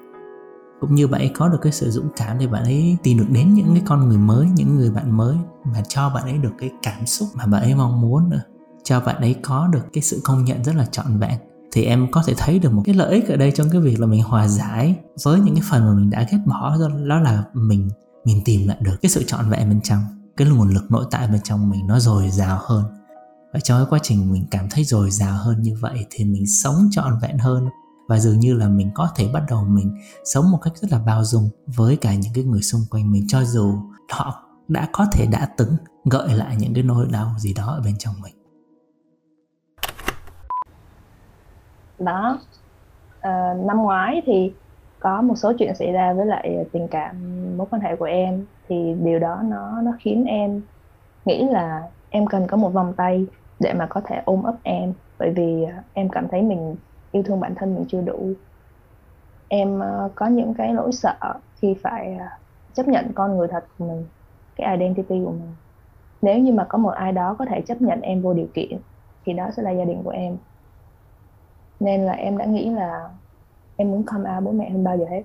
Cũng như bạn ấy có được cái sự dũng cảm để bạn ấy tìm được đến những cái con người mới, những người bạn mới mà cho bạn ấy được cái cảm xúc mà bạn ấy mong muốn nữa. Cho bạn ấy có được cái sự công nhận rất là trọn vẹn thì em có thể thấy được một cái lợi ích ở đây trong cái việc là mình hòa giải với những cái phần mà mình đã ghét bỏ, đó là mình mình tìm lại được cái sự trọn vẹn bên trong, cái nguồn lực nội tại bên trong mình nó dồi dào hơn. Và trong cái quá trình mình cảm thấy dồi dào hơn như vậy thì mình sống trọn vẹn hơn và dường như là mình có thể bắt đầu mình sống một cách rất là bao dung với cả những cái người xung quanh mình, cho dù họ đã có thể đã từng gợi lại những cái nỗi đau gì đó ở bên trong mình. Đó. À, năm ngoái thì có một số chuyện xảy ra với lại tình cảm mối quan hệ của em. Thì điều đó nó nó khiến em nghĩ là em cần có một vòng tay để mà có thể ôm ấp em. Bởi vì ờ, em cảm thấy mình yêu thương bản thân mình chưa đủ. Em ờ, có những cái nỗi sợ khi phải chấp nhận con người thật của mình cái identity của mình. Nếu như mà có một ai đó có thể chấp nhận em vô điều kiện thì đó sẽ là gia đình của em nên là em đã nghĩ là em muốn come out bố mẹ hơn bao giờ hết.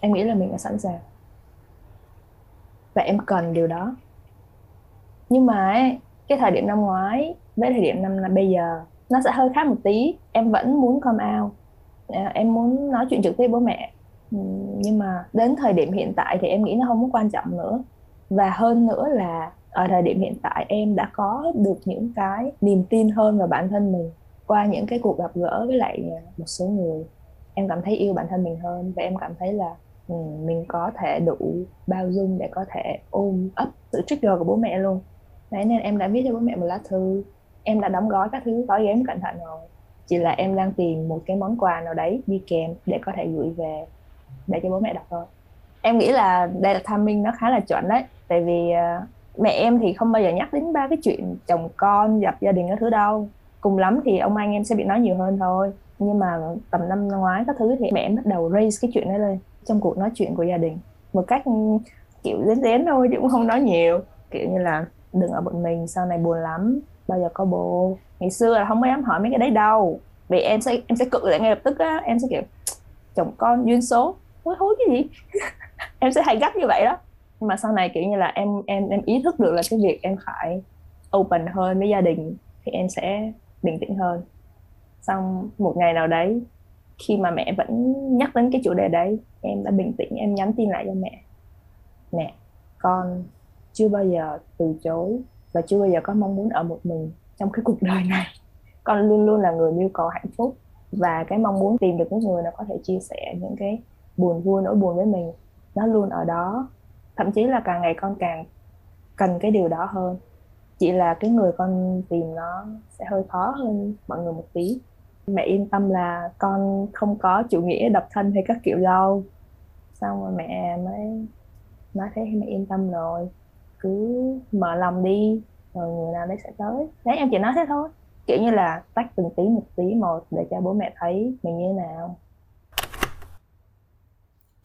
Em nghĩ là mình đã sẵn sàng. Và em cần điều đó. Nhưng mà ấy, cái thời điểm năm ngoái với thời điểm năm là bây giờ nó sẽ hơi khác một tí. Em vẫn muốn come out. À, em muốn nói chuyện trực tiếp với bố mẹ. Ừ, nhưng mà đến thời điểm hiện tại thì em nghĩ nó không có quan trọng nữa. Và hơn nữa là ở thời điểm hiện tại em đã có được những cái niềm tin hơn vào bản thân mình qua những cái cuộc gặp gỡ với lại à, một số người, em cảm thấy yêu bản thân mình hơn và em cảm thấy là ừ, mình có thể đủ bao dung để có thể ôm ấp sự trigger của bố mẹ luôn. Đấy, nên em đã viết cho bố mẹ một lá thư, em đã đóng gói các thứ, gói ghém cẩn thận rồi. Chỉ là em đang tìm một cái món quà nào đấy đi kèm để có thể gửi về để cho bố mẹ đọc thôi. Em nghĩ là đây là timing nó khá là chuẩn đấy, tại vì à, mẹ em thì không bao giờ nhắc đến ba cái chuyện chồng con dập gia đình cái thứ đâu cùng lắm thì ông anh em sẽ bị nói nhiều hơn thôi. Nhưng mà tầm năm ngoái các thứ thì mẹ em bắt đầu raise cái chuyện đó lên, trong cuộc nói chuyện của gia đình. Một cách ừ, kiểu dến dến thôi chứ cũng không nói nhiều. Kiểu như là, đừng ở một mình, sau này buồn lắm, bao giờ có bồ ngày xưa là không có dám hỏi mấy cái đấy đâu. Vì em sẽ em sẽ cự lại ngay lập tức á. Em sẽ kiểu, chồng con duyên số. Hối hối cái gì? *laughs* Em sẽ hay gắt như vậy đó. Nhưng mà sau này kiểu như là em em em ý thức được là cái việc em phải open hơn với gia đình, thì em sẽ bình tĩnh hơn. Xong một ngày nào đấy, khi mà mẹ vẫn nhắc đến cái chủ đề đấy, em đã bình tĩnh, em nhắn tin lại cho mẹ. Mẹ, con chưa bao giờ từ chối và chưa bao giờ có mong muốn ở một mình trong cái cuộc đời này. Con luôn luôn là người mưu cầu hạnh phúc và cái mong muốn tìm được những người nào có thể chia sẻ những cái buồn vui, nỗi buồn với mình, nó luôn ở đó. Thậm chí là càng ngày con càng cần cái điều đó hơn chỉ là cái người con tìm nó sẽ hơi khó hơn mọi người một tí. Mẹ yên tâm là con không có chủ nghĩa độc thân hay các kiểu đâu. Xong rồi mẹ mới nói thế thì mẹ yên tâm rồi. Cứ mở lòng đi, rồi người nào đấy sẽ tới. Đấy, em chỉ nói thế thôi. Kiểu như là tách từng tí một tí một để cho bố mẹ thấy mình như thế nào.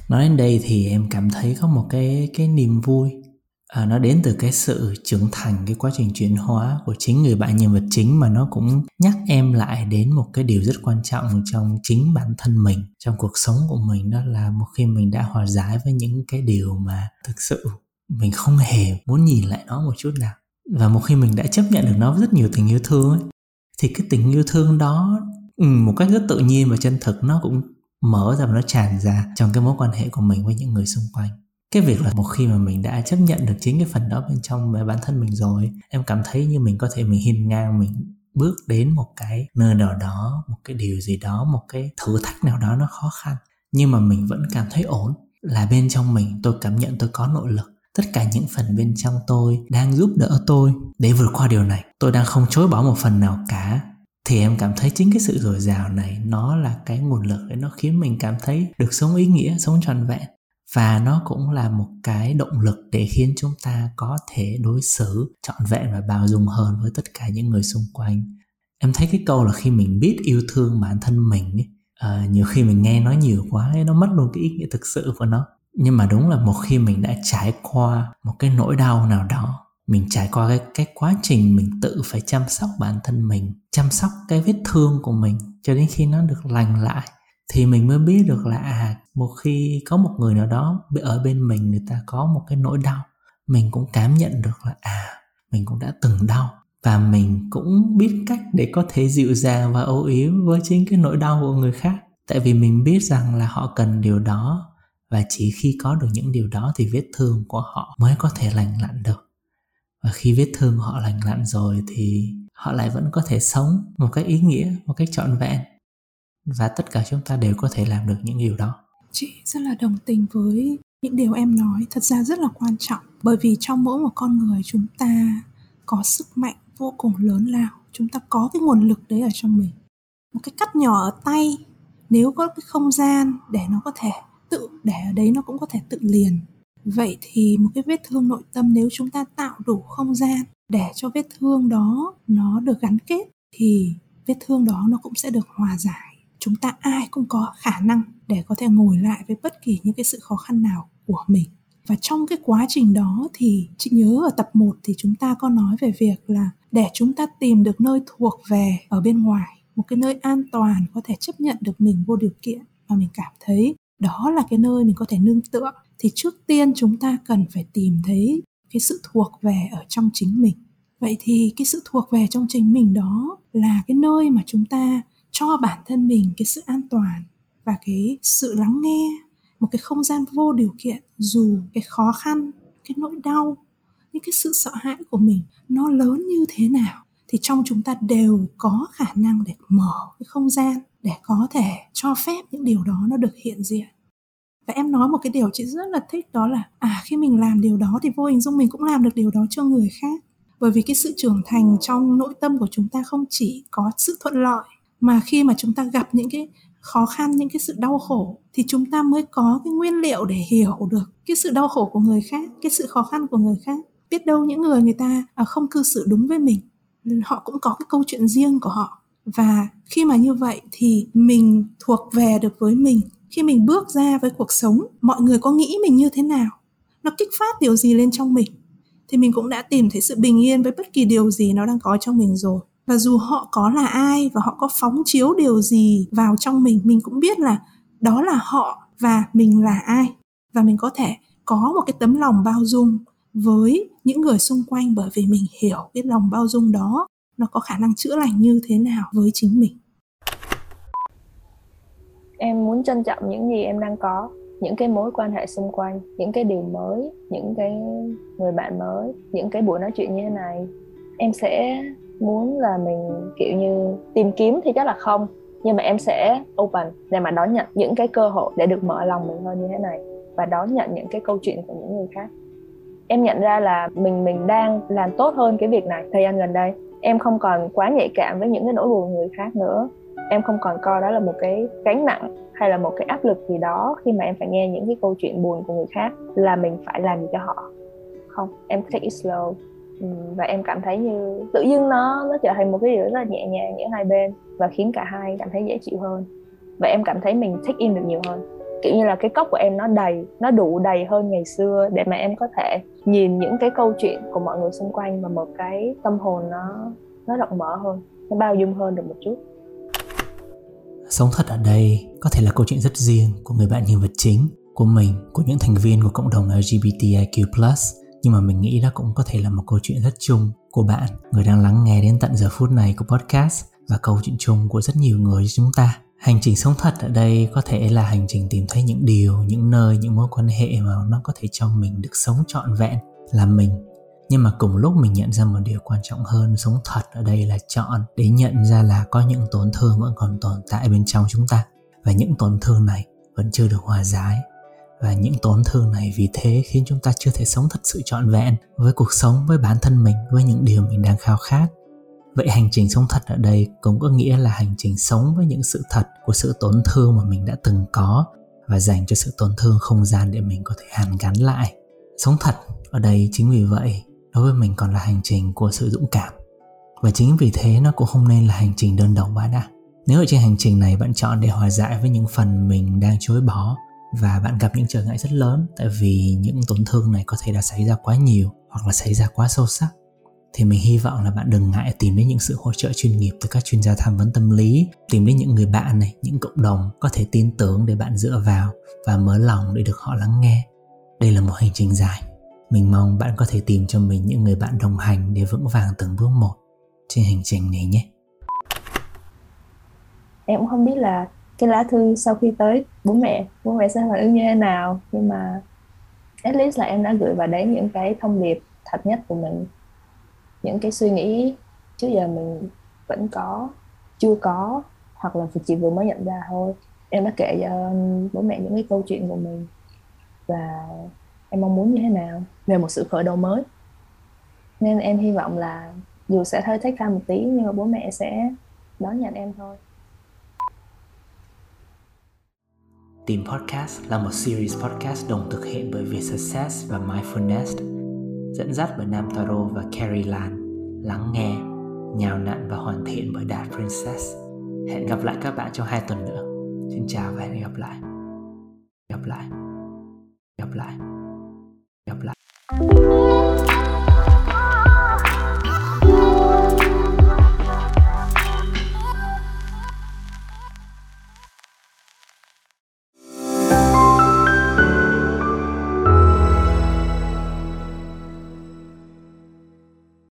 Nói đến đây thì em cảm thấy có một cái cái niềm vui à, nó đến từ cái sự trưởng thành cái quá trình chuyển hóa của chính người bạn nhân vật chính mà nó cũng nhắc em lại đến một cái điều rất quan trọng trong chính bản thân mình trong cuộc sống của mình đó là một khi mình đã hòa giải với những cái điều mà thực sự mình không hề muốn nhìn lại nó một chút nào. Và một khi mình đã chấp nhận được nó với rất nhiều tình yêu thương ấy, thì cái tình yêu thương đó ừ, một cách rất tự nhiên và chân thực nó cũng mở ra và nó tràn ra trong cái mối quan hệ của mình với những người xung quanh cái việc là một khi mà mình đã chấp nhận được chính cái phần đó bên trong về bản thân mình rồi, em cảm thấy như mình có thể mình hiên ngang, mình bước đến một cái nơi nào đó, một cái điều gì đó, một cái thử thách nào đó nó khó khăn, nhưng mà mình vẫn cảm thấy ổn. Là bên trong mình, tôi cảm nhận tôi có nội lực. Tất cả những phần bên trong tôi đang giúp đỡ tôi để vượt qua điều này. Tôi đang không chối bỏ một phần nào cả. Thì em cảm thấy chính cái sự dồi dào này, nó là cái nguồn lực để nó khiến mình cảm thấy được sống ý nghĩa, sống trọn vẹn và nó cũng là một cái động lực để khiến chúng ta có thể đối xử trọn vẹn và bao dung hơn với tất cả những người xung quanh. Em thấy cái câu là khi mình biết yêu thương bản thân mình ấy, uh, nhiều khi mình nghe nói nhiều quá ấy, nó mất luôn cái ý nghĩa thực sự của nó. Nhưng mà đúng là một khi mình đã trải qua một cái nỗi đau nào đó mình trải qua cái cái quá trình mình tự phải chăm sóc bản thân mình chăm sóc cái vết thương của mình cho đến khi nó được lành lại thì mình mới biết được là à một khi có một người nào đó ở bên mình, người ta có một cái nỗi đau, mình cũng cảm nhận được là à mình cũng đã từng đau. Và mình cũng biết cách để có thể dịu dàng và âu yếm với chính cái nỗi đau của người khác. Tại vì mình biết rằng là họ cần điều đó, và chỉ khi có được những điều đó thì vết thương của họ mới có thể lành lặn được. Và khi vết thương họ lành lặn rồi thì họ lại vẫn có thể sống một cách ý nghĩa, một cách trọn vẹn và tất cả chúng ta đều có thể làm được những điều đó. Chị rất là đồng tình với những điều em nói, thật ra rất là quan trọng. Bởi vì trong mỗi một con người chúng ta có sức mạnh vô cùng lớn lao. Chúng ta có cái nguồn lực đấy ở trong mình. Một cái cắt nhỏ ở tay, nếu có cái không gian để nó có thể tự, để ở đấy nó cũng có thể tự liền. Vậy thì một cái vết thương nội tâm nếu chúng ta tạo đủ không gian để cho vết thương đó nó được gắn kết, thì vết thương đó nó cũng sẽ được hòa giải chúng ta ai cũng có khả năng để có thể ngồi lại với bất kỳ những cái sự khó khăn nào của mình. Và trong cái quá trình đó thì chị nhớ ở tập 1 thì chúng ta có nói về việc là để chúng ta tìm được nơi thuộc về ở bên ngoài, một cái nơi an toàn có thể chấp nhận được mình vô điều kiện mà mình cảm thấy đó là cái nơi mình có thể nương tựa, thì trước tiên chúng ta cần phải tìm thấy cái sự thuộc về ở trong chính mình. Vậy thì cái sự thuộc về trong chính mình đó là cái nơi mà chúng ta cho bản thân mình cái sự an toàn và cái sự lắng nghe, một cái không gian vô điều kiện, dù cái khó khăn, cái nỗi đau, những cái sự sợ hãi của mình nó lớn như thế nào thì trong chúng ta đều có khả năng để mở cái không gian để có thể cho phép những điều đó nó được hiện diện. Và em nói một cái điều chị rất là thích, đó là à khi mình làm điều đó thì vô hình dung mình cũng làm được điều đó cho người khác. Bởi vì cái sự trưởng thành trong nội tâm của chúng ta không chỉ có sự thuận lợi mà khi mà chúng ta gặp những cái khó khăn, những cái sự đau khổ thì chúng ta mới có cái nguyên liệu để hiểu được cái sự đau khổ của người khác, cái sự khó khăn của người khác. Biết đâu những người người ta à, không cư xử đúng với mình họ cũng có cái câu chuyện riêng của họ. Và khi mà như vậy thì mình thuộc về được với mình. Khi mình bước ra với cuộc sống, mọi người có nghĩ mình như thế nào? Nó kích phát điều gì lên trong mình? Thì mình cũng đã tìm thấy sự bình yên với bất kỳ điều gì nó đang có trong mình rồi và dù họ có là ai và họ có phóng chiếu điều gì vào trong mình mình cũng biết là đó là họ và mình là ai. Và mình có thể có một cái tấm lòng bao dung với những người xung quanh bởi vì mình hiểu cái lòng bao dung đó nó có khả năng chữa lành như thế nào với chính mình. Em muốn trân trọng những gì em đang có, những cái mối quan hệ xung quanh, những cái điều mới, những cái người bạn mới, những cái buổi nói chuyện như thế này. Em sẽ muốn là mình, kiểu như, tìm kiếm thì chắc là không. Nhưng mà em sẽ open để mà đón nhận những cái cơ hội để được mở lòng mình hơn như thế này và đón nhận những cái câu chuyện của những người khác. Em nhận ra là mình mình đang làm tốt hơn cái việc này thời gian gần đây. Em không còn quá nhạy cảm với những cái nỗi buồn người khác nữa. Em không còn coi đó là một cái gánh nặng hay là một cái áp lực gì đó khi mà em phải nghe những cái câu chuyện buồn của người khác là mình phải làm gì cho họ. Không, em take it slow. Ừ, và em cảm thấy như tự dưng nó nó trở thành một cái điều rất là nhẹ nhàng giữa hai bên và khiến cả hai cảm thấy dễ chịu hơn. Và em cảm thấy mình thích in được nhiều hơn. Kiểu như là cái cốc của em nó đầy, nó đủ đầy hơn ngày xưa để mà em có thể nhìn những cái câu chuyện của mọi người xung quanh và một cái tâm hồn nó nó rộng mở hơn, nó bao dung hơn được một chút. Sống thật ở đây có thể là câu chuyện rất riêng của người bạn nhân vật chính, của mình, của những thành viên của cộng đồng LGBTIQ+ nhưng mà mình nghĩ đó cũng có thể là một câu chuyện rất chung của bạn, người đang lắng nghe đến tận giờ phút này của podcast và câu chuyện chung của rất nhiều người chúng ta. Hành trình sống thật ở đây có thể là hành trình tìm thấy những điều, những nơi, những mối quan hệ mà nó có thể cho mình được sống trọn vẹn là mình. Nhưng mà cùng lúc mình nhận ra một điều quan trọng hơn, sống thật ở đây là chọn để nhận ra là có những tổn thương vẫn còn tồn tại bên trong chúng ta. Và những tổn thương này vẫn chưa được hòa giải và những tổn thương này vì thế khiến chúng ta chưa thể sống thật sự trọn vẹn với cuộc sống, với bản thân mình, với những điều mình đang khao khát. Vậy hành trình sống thật ở đây cũng có nghĩa là hành trình sống với những sự thật của sự tổn thương mà mình đã từng có và dành cho sự tổn thương không gian để mình có thể hàn gắn lại. Sống thật ở đây chính vì vậy đối với mình còn là hành trình của sự dũng cảm. Và chính vì thế nó cũng không nên là hành trình đơn độc bạn ạ. Nếu ở trên hành trình này bạn chọn để hòa giải với những phần mình đang chối bỏ và bạn gặp những trở ngại rất lớn, tại vì những tổn thương này có thể đã xảy ra quá nhiều hoặc là xảy ra quá sâu sắc. Thì mình hy vọng là bạn đừng ngại tìm đến những sự hỗ trợ chuyên nghiệp từ các chuyên gia tham vấn tâm lý, tìm đến những người bạn này, những cộng đồng có thể tin tưởng để bạn dựa vào và mở lòng để được họ lắng nghe. Đây là một hành trình dài. Mình mong bạn có thể tìm cho mình những người bạn đồng hành để vững vàng từng bước một trên hành trình này nhé. Em cũng không biết là cái lá thư sau khi tới, bố mẹ bố mẹ sẽ phản ứng như thế nào? Nhưng mà at least là em đã gửi vào đấy những cái thông điệp thật nhất của mình. Những cái suy nghĩ trước giờ mình vẫn có, chưa có, hoặc là chỉ vừa mới nhận ra thôi. Em đã kể cho um, bố mẹ những cái câu chuyện của mình và em mong muốn như thế nào? Về một sự khởi đầu mới. Nên em hy vọng là dù sẽ hơi thách ra một tí, nhưng mà bố mẹ sẽ đón nhận em thôi. Team Podcast là một series podcast đồng thực hiện bởi Vietsuccess và Mindfulness, dẫn dắt bởi Nam Taro và Carrie Lan, lắng nghe, nhào nặn và hoàn thiện bởi Đạt Princess. Hẹn gặp lại các bạn trong hai tuần nữa. Xin chào và hẹn gặp lại. Gặp lại. Gặp lại. Gặp lại.